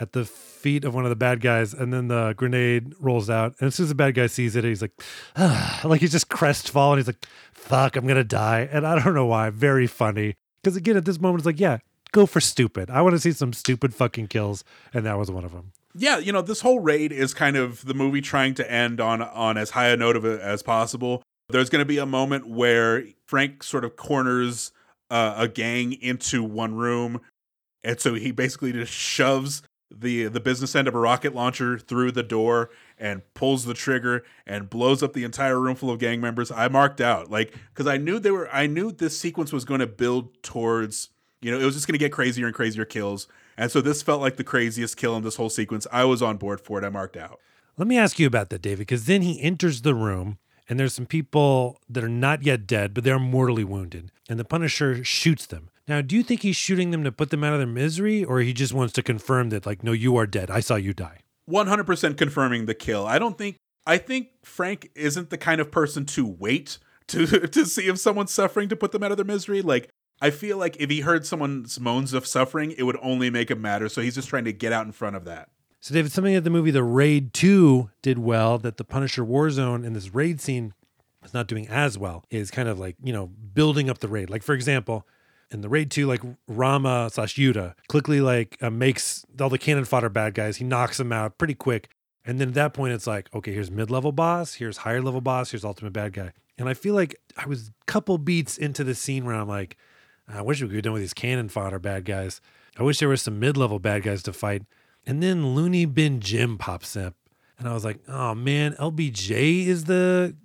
at the feet of one of the bad guys, and then the grenade rolls out. And as soon as the bad guy sees it, he's like, ah, [SIGHS] like he's just crestfallen. He's like, "Fuck, I'm gonna die," and I don't know why. Very funny because again, at this moment, it's like, yeah, go for stupid. I want to see some stupid fucking kills, and that was one of them. yeah, you know, this whole raid is kind of the movie trying to end on on as high a note of it as possible. There's going to be a moment where Frank sort of corners uh, a gang into one room, and so he basically just shoves the the business end of a rocket launcher through the door and pulls the trigger and blows up the entire room full of gang members. I marked out like because I knew they were I knew this sequence was going to build towards you know it was just going to get crazier and crazier kills, and so this felt like the craziest kill in this whole sequence. I was on board for it. I marked out. Let me ask you about that, David, because then he enters the room and there's some people that are not yet dead, but they're mortally wounded. And the Punisher shoots them. Now, do you think he's shooting them to put them out of their misery, or he just wants to confirm that, like, no, you are dead. I saw you die. 100% confirming the kill. I don't think I think Frank isn't the kind of person to wait [LAUGHS] to to see if someone's suffering to put them out of their misery. Like I feel like if he heard someone's moans of suffering, it would only make him madder. So he's just trying to get out in front of that. So, David, something that the movie The Raid 2 did well that the Punisher Warzone in this raid scene is not doing as well is kind of like, you know, building up the raid. Like, for example, in the raid 2, like Rama slash Yuda quickly like uh, makes all the cannon fodder bad guys, he knocks them out pretty quick. And then at that point, it's like, okay, here's mid level boss, here's higher level boss, here's ultimate bad guy. And I feel like I was a couple beats into the scene where I'm like, I wish we could be done with these cannon fodder bad guys. I wish there was some mid level bad guys to fight. And then Looney Bin Jim pops up. And I was like, oh man, LBJ is the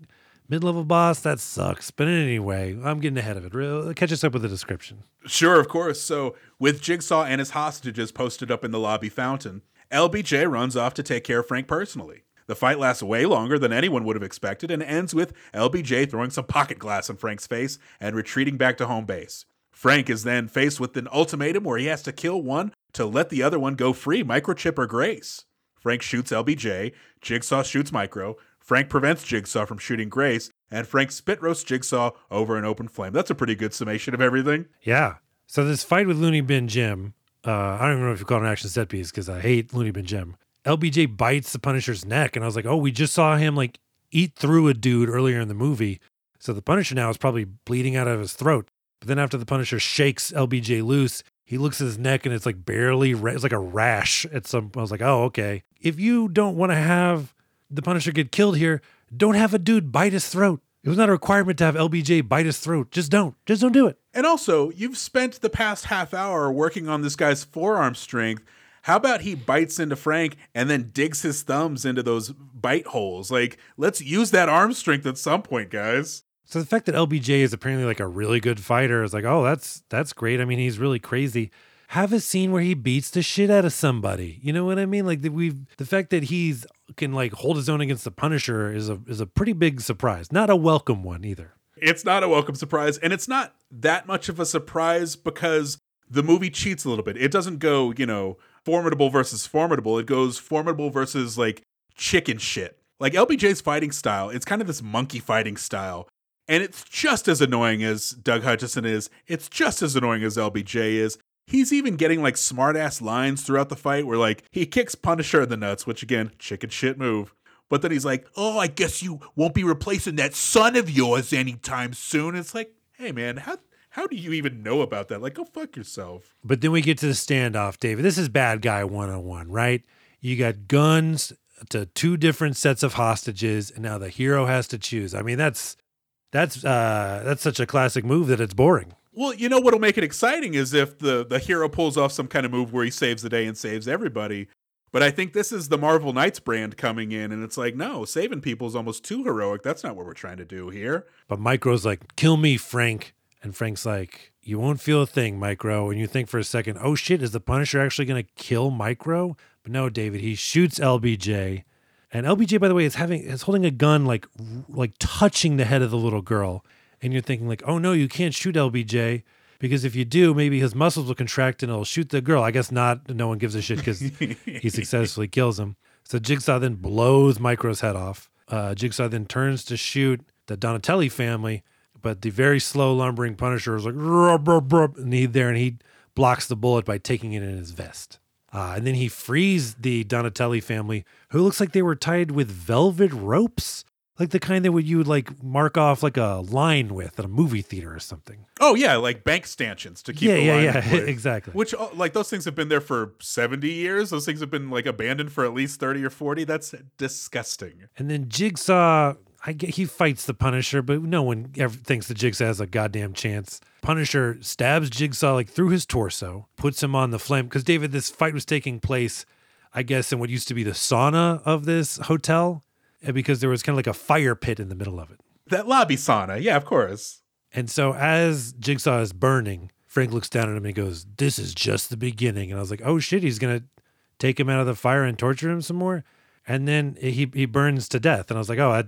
mid level boss? That sucks. But anyway, I'm getting ahead of it. Catch us up with the description. Sure, of course. So, with Jigsaw and his hostages posted up in the lobby fountain, LBJ runs off to take care of Frank personally. The fight lasts way longer than anyone would have expected and ends with LBJ throwing some pocket glass in Frank's face and retreating back to home base. Frank is then faced with an ultimatum where he has to kill one to let the other one go free, Microchip or Grace. Frank shoots LBJ, Jigsaw shoots Micro, Frank prevents Jigsaw from shooting Grace, and Frank spit roasts Jigsaw over an open flame. That's a pretty good summation of everything. Yeah. So this fight with Looney Bin Jim, uh, I don't even know if you call it an action set piece because I hate Looney Bin Jim. LBJ bites the Punisher's neck, and I was like, oh, we just saw him like eat through a dude earlier in the movie. So the Punisher now is probably bleeding out of his throat. But then after the Punisher shakes LBJ loose, he looks at his neck and it's like barely, ra- it's like a rash at some. Point. I was like, oh, okay. If you don't want to have the Punisher get killed here, don't have a dude bite his throat. It was not a requirement to have LBJ bite his throat. Just don't. Just don't do it. And also, you've spent the past half hour working on this guy's forearm strength. How about he bites into Frank and then digs his thumbs into those bite holes? Like, let's use that arm strength at some point, guys. So the fact that LBJ is apparently like a really good fighter is like, oh, that's that's great. I mean, he's really crazy. Have a scene where he beats the shit out of somebody. You know what I mean? Like that we've the fact that he's can like hold his own against the Punisher is a is a pretty big surprise. Not a welcome one either. It's not a welcome surprise, and it's not that much of a surprise because the movie cheats a little bit. It doesn't go, you know, formidable versus formidable. It goes formidable versus like chicken shit. Like LBJ's fighting style, it's kind of this monkey fighting style. And it's just as annoying as Doug Hutchison is. It's just as annoying as LBJ is. He's even getting like smart ass lines throughout the fight where like he kicks Punisher in the nuts, which again, chicken shit move. But then he's like, Oh, I guess you won't be replacing that son of yours anytime soon. It's like, hey man, how how do you even know about that? Like, go fuck yourself. But then we get to the standoff, David. This is bad guy 101, right? You got guns to two different sets of hostages, and now the hero has to choose. I mean, that's that's uh that's such a classic move that it's boring. Well, you know what'll make it exciting is if the the hero pulls off some kind of move where he saves the day and saves everybody. But I think this is the Marvel Knights brand coming in, and it's like, no, saving people is almost too heroic. That's not what we're trying to do here. But Micro's like, kill me, Frank. And Frank's like, you won't feel a thing, Micro. And you think for a second, oh shit, is the Punisher actually going to kill Micro? But no, David, he shoots LBJ. And LBJ, by the way, is having is holding a gun like like touching the head of the little girl. And you're thinking like, oh no, you can't shoot LBJ because if you do, maybe his muscles will contract and it'll shoot the girl. I guess not. No one gives a shit because he [LAUGHS] successfully kills him. So Jigsaw then blows Micro's head off. Uh, Jigsaw then turns to shoot the Donatelli family, but the very slow lumbering Punisher is like, rub, rub, rub, and he there and he blocks the bullet by taking it in his vest. Uh, and then he frees the Donatelli family, who looks like they were tied with velvet ropes, like the kind that would you would like mark off like a line with at a movie theater or something. Oh yeah, like bank stanchions to keep. Yeah, the yeah, line yeah, [LAUGHS] exactly. Which uh, like those things have been there for seventy years. Those things have been like abandoned for at least thirty or forty. That's disgusting. And then Jigsaw, I get he fights the Punisher, but no one ever thinks the Jigsaw has a goddamn chance. Punisher stabs Jigsaw like through his torso, puts him on the flame. Because David, this fight was taking place, I guess, in what used to be the sauna of this hotel, because there was kind of like a fire pit in the middle of it. That lobby sauna, yeah, of course. And so as Jigsaw is burning, Frank looks down at him and he goes, This is just the beginning. And I was like, Oh shit, he's gonna take him out of the fire and torture him some more. And then he he burns to death. And I was like, Oh, I,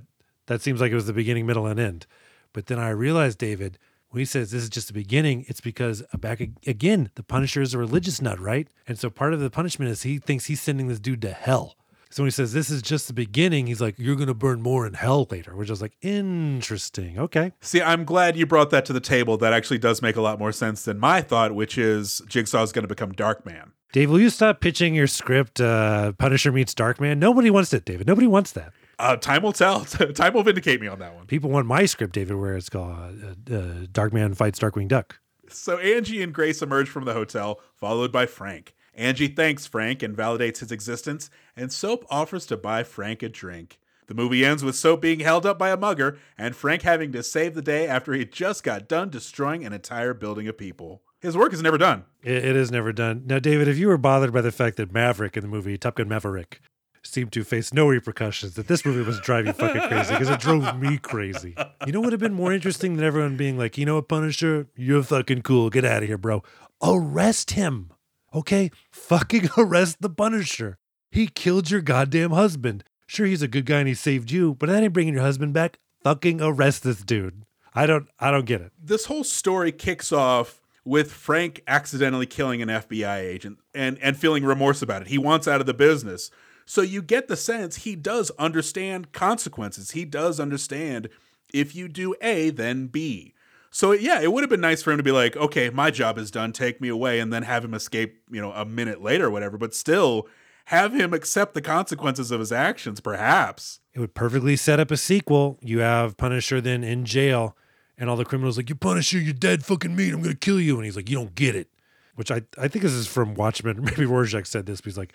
that seems like it was the beginning, middle, and end. But then I realized, David, when he says this is just the beginning, it's because uh, back again, the Punisher is a religious nut, right? And so part of the punishment is he thinks he's sending this dude to hell. So when he says this is just the beginning, he's like, You're gonna burn more in hell later, which I was like, interesting. Okay. See, I'm glad you brought that to the table. That actually does make a lot more sense than my thought, which is Jigsaw's going to become Darkman. Dave, will you stop pitching your script, uh, Punisher meets Darkman? Nobody wants it, David. Nobody wants that. Uh, time will tell. [LAUGHS] time will vindicate me on that one. People want my script, David, where it's called uh, uh, Darkman fights Darkwing Duck. So Angie and Grace emerge from the hotel, followed by Frank. Angie thanks Frank and validates his existence, and Soap offers to buy Frank a drink. The movie ends with Soap being held up by a mugger and Frank having to save the day after he just got done destroying an entire building of people. His work is never done. It, it is never done. Now, David, if you were bothered by the fact that Maverick in the movie Top Gun Maverick seemed to face no repercussions, that this movie was driving fucking crazy because it drove me crazy. You know what would have been more interesting than everyone being like, you know what, Punisher, you're fucking cool. Get out of here, bro. Arrest him. Okay? Fucking [LAUGHS] arrest the Punisher. He killed your goddamn husband. Sure, he's a good guy and he saved you, but that ain't bringing your husband back. Fucking arrest this dude. I don't, I don't get it. This whole story kicks off with Frank accidentally killing an FBI agent and, and feeling remorse about it. He wants out of the business. So you get the sense he does understand consequences. He does understand if you do A, then B. So yeah, it would have been nice for him to be like, okay, my job is done, take me away, and then have him escape, you know, a minute later or whatever. But still, have him accept the consequences of his actions, perhaps. It would perfectly set up a sequel. You have Punisher then in jail, and all the criminals like, "You Punisher, you're dead fucking meat. I'm gonna kill you." And he's like, "You don't get it." Which I I think this is from Watchmen. [LAUGHS] Maybe Rorschach said this. But he's like,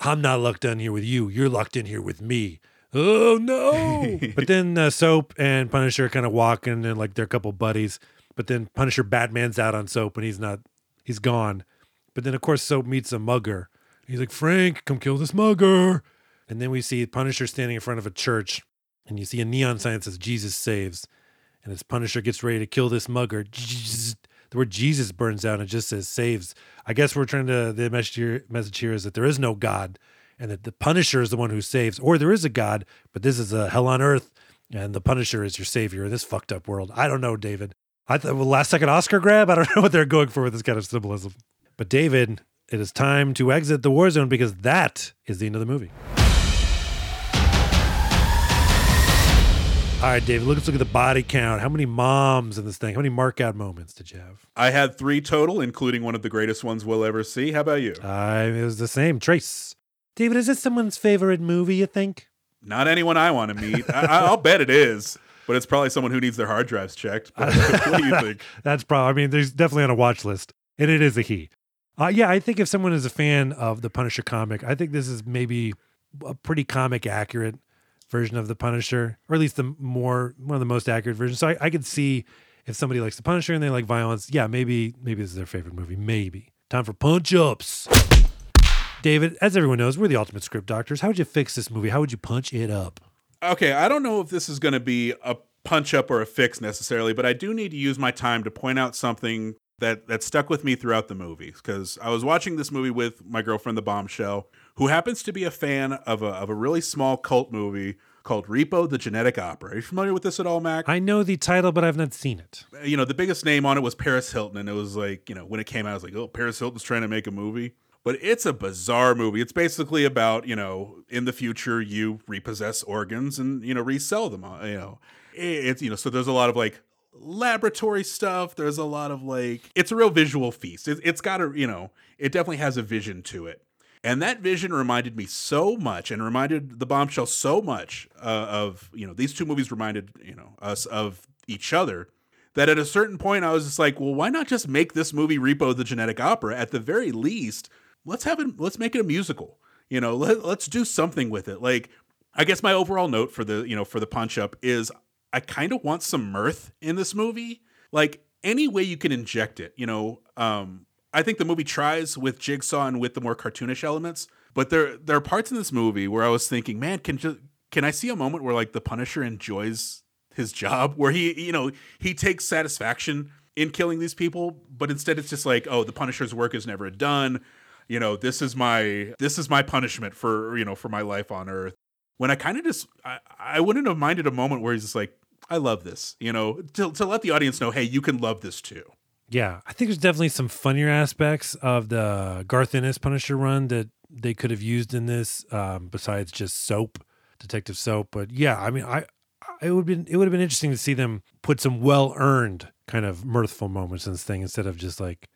"I'm not locked in here with you. You're locked in here with me." Oh no! [LAUGHS] but then uh, Soap and Punisher kind of walking and like they're a couple buddies. But then Punisher Batman's out on Soap and he's not. He's gone. But then of course Soap meets a mugger. He's like, Frank, come kill this mugger. And then we see Punisher standing in front of a church, and you see a neon sign that says Jesus saves. And as Punisher gets ready to kill this mugger, the word Jesus burns out and just says saves. I guess we're trying to, the message here, message here is that there is no God and that the Punisher is the one who saves, or there is a God, but this is a hell on earth, and the Punisher is your savior in this fucked up world. I don't know, David. I thought, well, last second Oscar grab? I don't [LAUGHS] know what they're going for with this kind of symbolism. But David, it is time to exit the war zone because that is the end of the movie. All right, David, let's look at the body count. How many moms in this thing? How many mark out moments did you have? I had three total, including one of the greatest ones we'll ever see. How about you? Uh, it was the same. Trace. David, is this someone's favorite movie, you think? Not anyone I want to meet. I, I'll bet it is, but it's probably someone who needs their hard drives checked. But [LAUGHS] what do you [LAUGHS] think? That's probably, I mean, there's definitely on a watch list, and it is a he. Uh, yeah, I think if someone is a fan of the Punisher comic, I think this is maybe a pretty comic accurate version of the Punisher, or at least the more one of the most accurate versions. So I, I could see if somebody likes the Punisher and they like violence, yeah, maybe maybe this is their favorite movie. Maybe. Time for punch ups. David, as everyone knows, we're the ultimate script doctors. How would you fix this movie? How would you punch it up? Okay, I don't know if this is going to be a punch up or a fix necessarily, but I do need to use my time to point out something that that stuck with me throughout the movie because I was watching this movie with my girlfriend, the Bombshell, who happens to be a fan of a of a really small cult movie called Repo: The Genetic Opera. Are you familiar with this at all, Mac? I know the title, but I've not seen it. you know, the biggest name on it was Paris Hilton, and it was like, you know, when it came out, I was like, oh, Paris Hilton's trying to make a movie. But it's a bizarre movie. It's basically about, you know, in the future, you repossess organs and, you know, resell them. uh, You know, it's, you know, so there's a lot of like laboratory stuff. There's a lot of like, it's a real visual feast. It, it's got a, you know, it definitely has a vision to it. And that vision reminded me so much and reminded the bombshell so much uh, of, you know, these two movies reminded, you know, us of each other that at a certain point I was just like, well, why not just make this movie Repo the Genetic Opera? At the very least, let's have it, let's make it a musical. You know, let, let's do something with it. Like, I guess my overall note for the, you know, for the punch up is I kind of want some mirth in this movie. Like, any way you can inject it, you know, um, I think the movie tries with Jigsaw and with the more cartoonish elements, but there there are parts in this movie where I was thinking, man, can just can I see a moment where like the Punisher enjoys his job, [LAUGHS] where he you know he takes satisfaction in killing these people, but instead it's just like, oh, the Punisher's work is never done. You know, this is my this is my punishment for you know for my life on Earth. When I kind of just I, I wouldn't have minded a moment where he's just like, I love this, you know, to to let the audience know, hey, you can love this too. Yeah, I think there's definitely some funnier aspects of the Garth Ennis Punisher run that they could have used in this, um, besides just soap, Detective Soap. But yeah, I mean, I, it would been it would have been interesting to see them put some well earned kind of mirthful moments in this thing instead of just like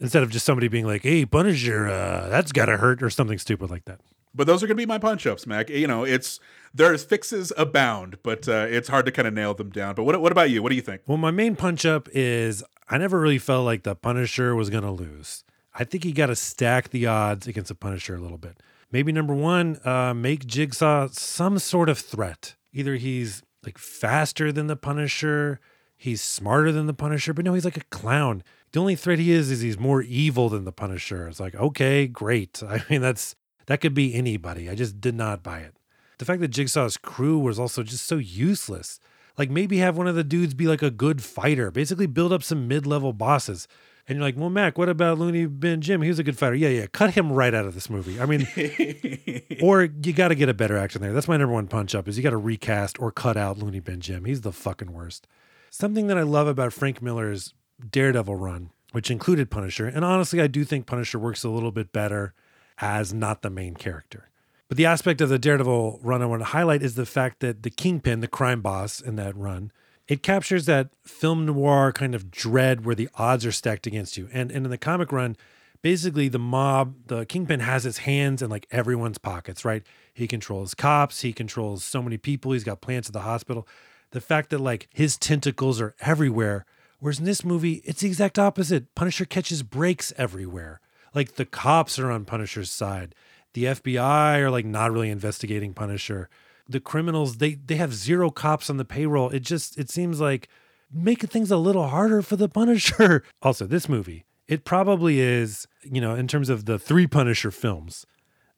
instead of just somebody being like, "Hey, Punisher, uh, that's gotta hurt" or something stupid like that. But those are going to be my punch ups, Mac. You know, it's there's fixes abound, but uh, it's hard to kind of nail them down. But what what about you? What do you think? Well, my main punch up is I never really felt like the Punisher was going to lose. I think you got to stack the odds against the Punisher a little bit. Maybe number one, uh, make Jigsaw some sort of threat. Either he's like faster than the Punisher, he's smarter than the Punisher, but no, he's like a clown. The only threat he is is he's more evil than the Punisher. It's like, okay, great. [LAUGHS] I mean, that's that could be anybody. I just did not buy it. The fact that Jigsaw's crew was also just so useless. Like maybe have one of the dudes be like a good fighter, basically build up some mid-level bosses. And you're like, well, Mac, what about Looney Bin Jim? He was a good fighter. Yeah, yeah. Cut him right out of this movie. I mean, [LAUGHS] or you got to get a better actor there. That's my number one punch up is you got to recast or cut out Looney Bin Jim. He's the fucking worst. Something that I love about Frank Miller's Daredevil run, which included Punisher, and honestly, I do think Punisher works a little bit better as not the main character. But the aspect of the Daredevil run I want to highlight is the fact that the Kingpin, the crime boss in that run, it captures that film noir kind of dread where the odds are stacked against you. And, and in the comic run, basically the mob, the Kingpin has his hands in like everyone's pockets, right? He controls cops, he controls so many people, he's got plants at the hospital. The fact that like his tentacles are everywhere. Whereas in this movie, it's the exact opposite. Punisher catches breaks everywhere. Like the cops are on Punisher's side. The FBI are like not really investigating Punisher. The criminals, they they have zero cops on the payroll. It just it seems like making things a little harder for the Punisher. [LAUGHS] Also, this movie, it probably is, you know, in terms of the three Punisher films,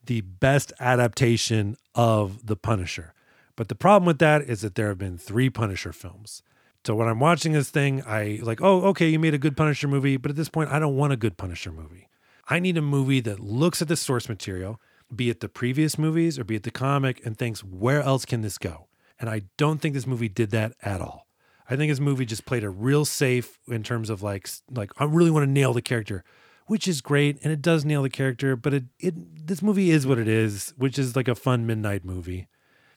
the best adaptation of the Punisher. But the problem with that is that there have been three Punisher films. So when I'm watching this thing, I like, oh, okay, you made a good Punisher movie, but at this point, I don't want a good Punisher movie. I need a movie that looks at the source material, be it the previous movies or be it the comic, and thinks, where else can this go? And I don't think this movie did that at all. I think this movie just played a real safe in terms of like, like I really want to nail the character, which is great, and it does nail the character. But it, it this movie is what it is, which is like a fun midnight movie,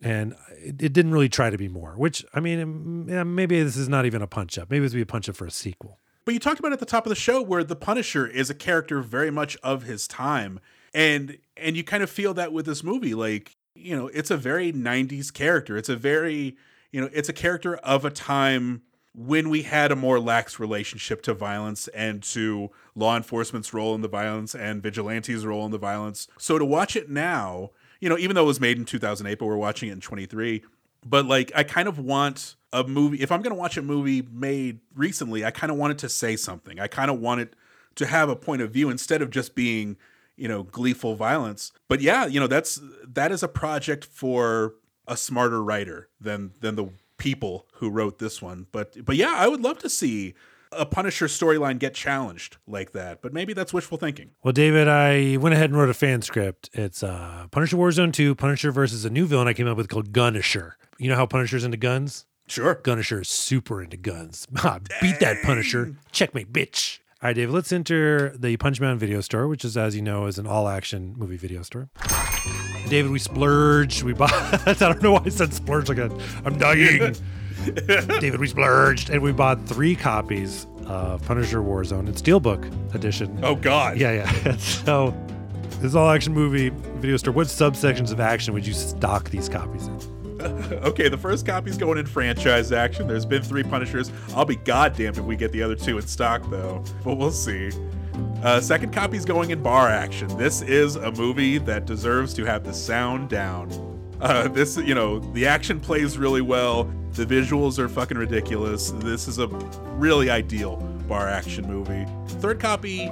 and it, it didn't really try to be more. Which I mean, maybe this is not even a punch up. Maybe this would be a punch up for a sequel. But you talked about at the top of the show where the Punisher is a character very much of his time. And and you kind of feel that with this movie. Like, you know, it's a very 90s character. It's a very, you know, it's a character of a time when we had a more lax relationship to violence and to law enforcement's role in the violence and vigilantes' role in the violence. So to watch it now, you know, even though it was made in 2008, but we're watching it in 23, but like I kind of want a movie, if I'm going to watch a movie made recently, I kind of want it to say something. I kind of want it to have a point of view instead of just being, you know, gleeful violence. But yeah, you know, that's that is a project for a smarter writer than than the people who wrote this one. But but yeah, I would love to see a Punisher storyline get challenged like that. But maybe that's wishful thinking. Well, David, I went ahead and wrote a fan script. It's uh, Punisher Warzone 2, Punisher versus a new villain I came up with called Gunisher. You know how Punisher's into guns? Sure. Gunisher is super into guns. [LAUGHS] Ah, Beat that Punisher. Checkmate, bitch. All right, David, let's enter the Punch Mountain video store, which is, as you know, is an all action movie video store. David, we splurged. We bought, [LAUGHS] I don't know why I said splurge like that. I'm dying. [LAUGHS] [LAUGHS] David, we splurged and we bought three copies of Punisher Warzone in Steelbook edition. Oh God. Yeah, yeah. [LAUGHS] so this all action movie video store. What subsections of action would you stock these copies in? [LAUGHS] Okay, the first copy's going in franchise action. There's been three Punishers. I'll be goddamned if we get the other two in stock, though. But we'll see. Uh, second copy's going in bar action. This is a movie that deserves to have the sound down. Uh, this, you know, the action plays really well. The visuals are fucking ridiculous. This is a really ideal bar action movie. Third copy,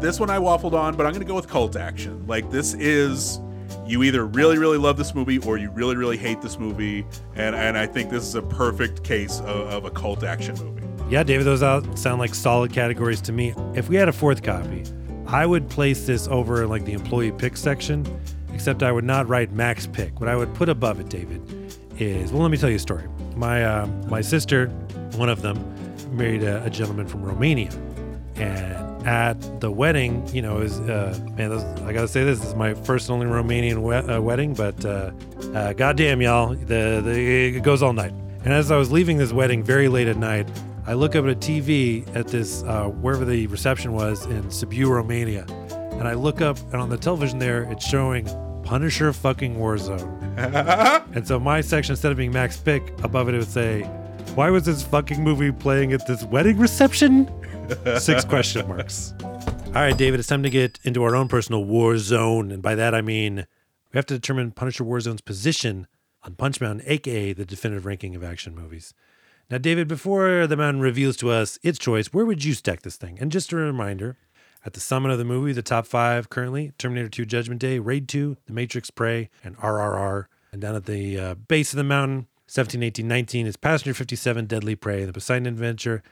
this one I waffled on, but I'm gonna go with cult action. Like this is you either really really love this movie or you really really hate this movie, and and I think this is a perfect case of, of a cult action movie. Yeah, David, those sound like solid categories to me. If we had a fourth copy, I would place this over in like the employee pick section, except I would not write Mac's pick. What I would put above it, David, is well, let me tell you a story. My uh, my sister, one of them, married a, a gentleman from Romania, and at the wedding, you know, is uh, man, this, I gotta say this, this is my first and only Romanian we- uh, wedding, but uh, uh, goddamn y'all, the, the it goes all night. And as I was leaving this wedding very late at night, I look up at a TV at this uh, wherever the reception was in Sibiu, Romania, and I look up and on the television there, it's showing Punisher fucking Warzone. [LAUGHS] and so my section, instead of being Mac's pick, above it it would say, "Why was this fucking movie playing at this wedding reception?" [LAUGHS] Six question marks. All right, David, it's time to get into our own personal war zone. And by that, I mean we have to determine Punisher Warzone's position on Punch Mountain, aka the definitive ranking of action movies. Now, David, before the mountain reveals to us its choice, where would you stack this thing? And just a reminder at the summit of the movie, the top five currently Terminator 2 Judgment Day, Raid 2, The Matrix Prey, and RRR. And down at the uh, base of the mountain, 17, 18, 19 is Passenger 57, Deadly Prey, The Poseidon Adventure.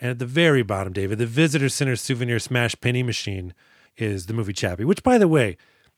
And at the very bottom, David, the Visitor Center Souvenir Smash Penny Machine is the movie Chappie, which, by the way,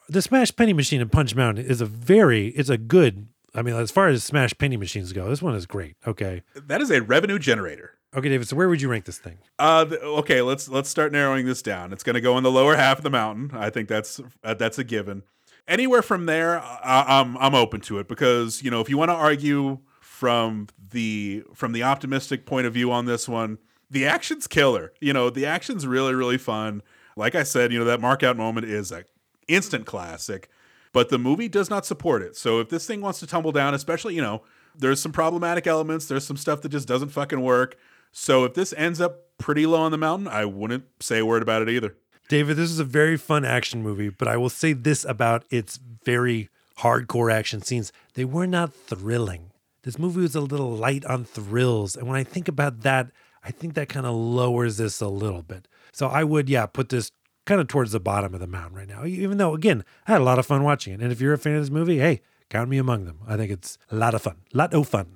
the Smash Penny Machine in Punch Mountain is a very, it's a good, I mean, as far as Smash Penny Machines go, this one is great. Okay. That is a revenue generator. Okay, David, so where would you rank this thing? Uh, okay, let's let's start narrowing this down. It's going to go in the lower half of the mountain. I think that's uh, that's a given. Anywhere from there, I, I'm I'm open to it because you know if you want to argue from the from the optimistic point of view on this one, the action's killer. You know the action's really really fun. Like I said, you know that mark out moment is a instant classic, but the movie does not support it. So if this thing wants to tumble down, especially you know there's some problematic elements, there's some stuff that just doesn't fucking work. So if this ends up pretty low on the mountain, I wouldn't say a word about it either. David, this is a very fun action movie, but I will say this about its very hardcore action scenes. They were not thrilling. This movie was a little light on thrills. And when I think about that, I think that kind of lowers this a little bit. So I would, yeah, put this kind of towards the bottom of the mountain right now. Even though, again, I had a lot of fun watching it. And if you're a fan of this movie, hey, count me among them. I think it's a lot of fun. lot of fun.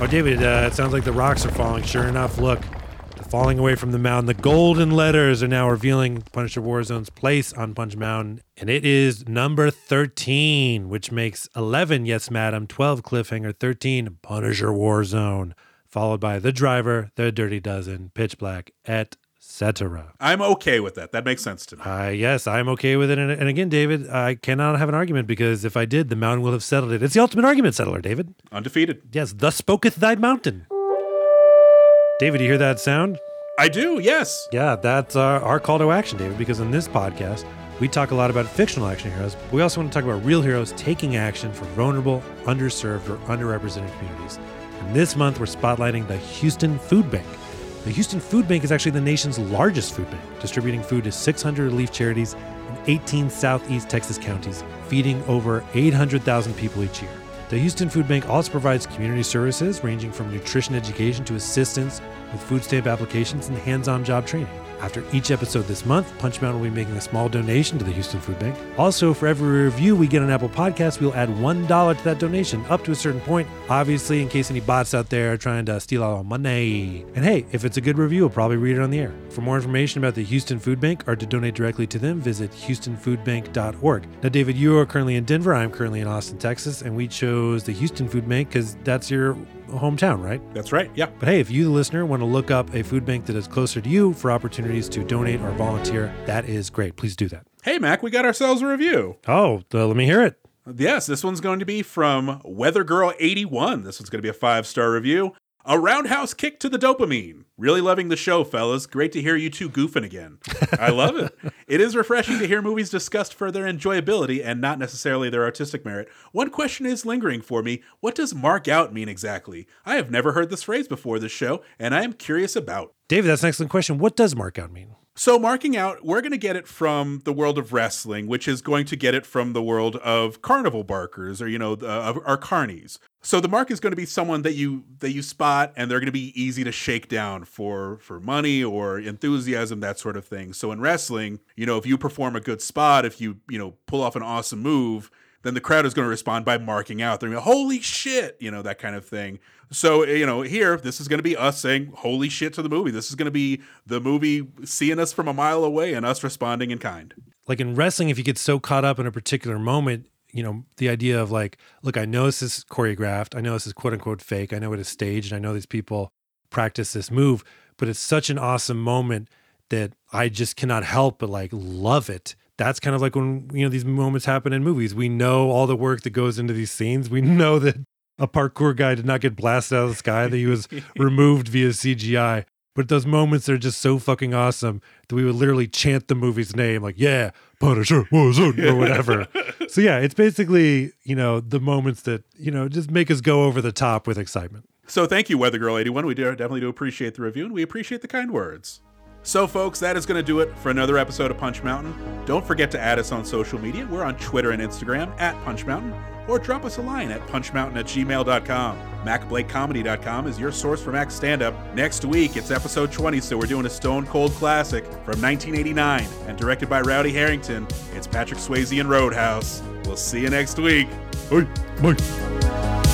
Oh, David, uh, it sounds like the rocks are falling. Sure enough, look, falling away from the mountain. The golden letters are now revealing Punisher Warzone's place on Punch Mountain. And it is number 13, which makes 11, yes, madam, 12 Cliffhanger, 13 Punisher Warzone, followed by The Driver, The Dirty Dozen, Pitch Black, etc. I'm okay with that. That makes sense to me. Uh, yes, I'm okay with it. And, and again, David, I cannot have an argument because if I did, the mountain will have settled it. It's the ultimate argument settler, David. Undefeated. Yes, thus spoketh thy mountain. David, you hear that sound? I do, yes. Yeah, that's our, our call to action, David, because in this podcast, we talk a lot about fictional action heroes. But we also want to talk about real heroes taking action for vulnerable, underserved, or underrepresented communities. And this month, we're spotlighting the Houston Food Bank. The Houston Food Bank is actually the nation's largest food bank, distributing food to 600 relief charities in 18 southeast Texas counties, feeding over 800,000 people each year. The Houston Food Bank also provides community services ranging from nutrition education to assistance with food stamp applications and hands on job training. After each episode this month, Punch Mountain will be making a small donation to the Houston Food Bank. Also, for every review we get on Apple Podcasts, we'll add $1 to that donation up to a certain point, obviously, in case any bots out there are trying to steal our money. And hey, if it's a good review, we'll probably read it on the air. For more information about the Houston Food Bank or to donate directly to them, visit houstonfoodbank.org. Now, David, you are currently in Denver. I'm currently in Austin, Texas, and we chose the Houston Food Bank because that's your hometown, right? That's right. Yeah. But hey, if you, the listener, want to look up a food bank that is closer to you for opportunities to donate or volunteer, that is great. Please do that. Hey, Mac, we got ourselves a review. Oh, uh, let me hear it. Yes, this one's going to be from Weather Girl 81. This one's going to be a five star review. A roundhouse kick to the dopamine. Really loving the show, fellas. Great to hear you two goofing again. I love it. [LAUGHS] it is refreshing to hear movies discussed for their enjoyability and not necessarily their artistic merit. One question is lingering for me what does mark out mean exactly? I have never heard this phrase before this show, and I am curious about. David, that's an excellent question. What does mark out mean? So, marking out, we're going to get it from the world of wrestling, which is going to get it from the world of carnival barkers or, you know, uh, our carnies. So the mark is going to be someone that you that you spot, and they're going to be easy to shake down for for money or enthusiasm, that sort of thing. So in wrestling, you know, if you perform a good spot, if you you know pull off an awesome move, then the crowd is going to respond by marking out. They're going to be, holy shit, you know, that kind of thing. So, you know, here, this is going to be us saying, holy shit to the movie. This is going to be the movie seeing us from a mile away and us responding in kind. Like in wrestling, if you get so caught up in a particular moment, you know, the idea of like, look, I know this is choreographed. I know this is quote unquote fake. I know it is staged. And I know these people practice this move, but it's such an awesome moment that I just cannot help but like love it that's kind of like when you know these moments happen in movies. We know all the work that goes into these scenes. We know that a parkour guy did not get blasted out of the sky; that he was [LAUGHS] removed via CGI. But those moments are just so fucking awesome that we would literally chant the movie's name, like "Yeah, Punisher was or whatever. [LAUGHS] so yeah, it's basically you know the moments that you know just make us go over the top with excitement. So thank you, Weather Girl eighty one. We do, definitely do appreciate the review, and we appreciate the kind words. So, folks, that is going to do it for another episode of Punch Mountain. Don't forget to add us on social media. We're on Twitter and Instagram at Punch Mountain, or drop us a line at punchmountain at gmail.com. MacBlakeComedy.com is your source for Mac stand up. Next week, it's episode 20, so we're doing a Stone Cold classic from 1989 and directed by Rowdy Herrington. It's Patrick Swayze and Roadhouse. We'll see you next week. Hey, Mike.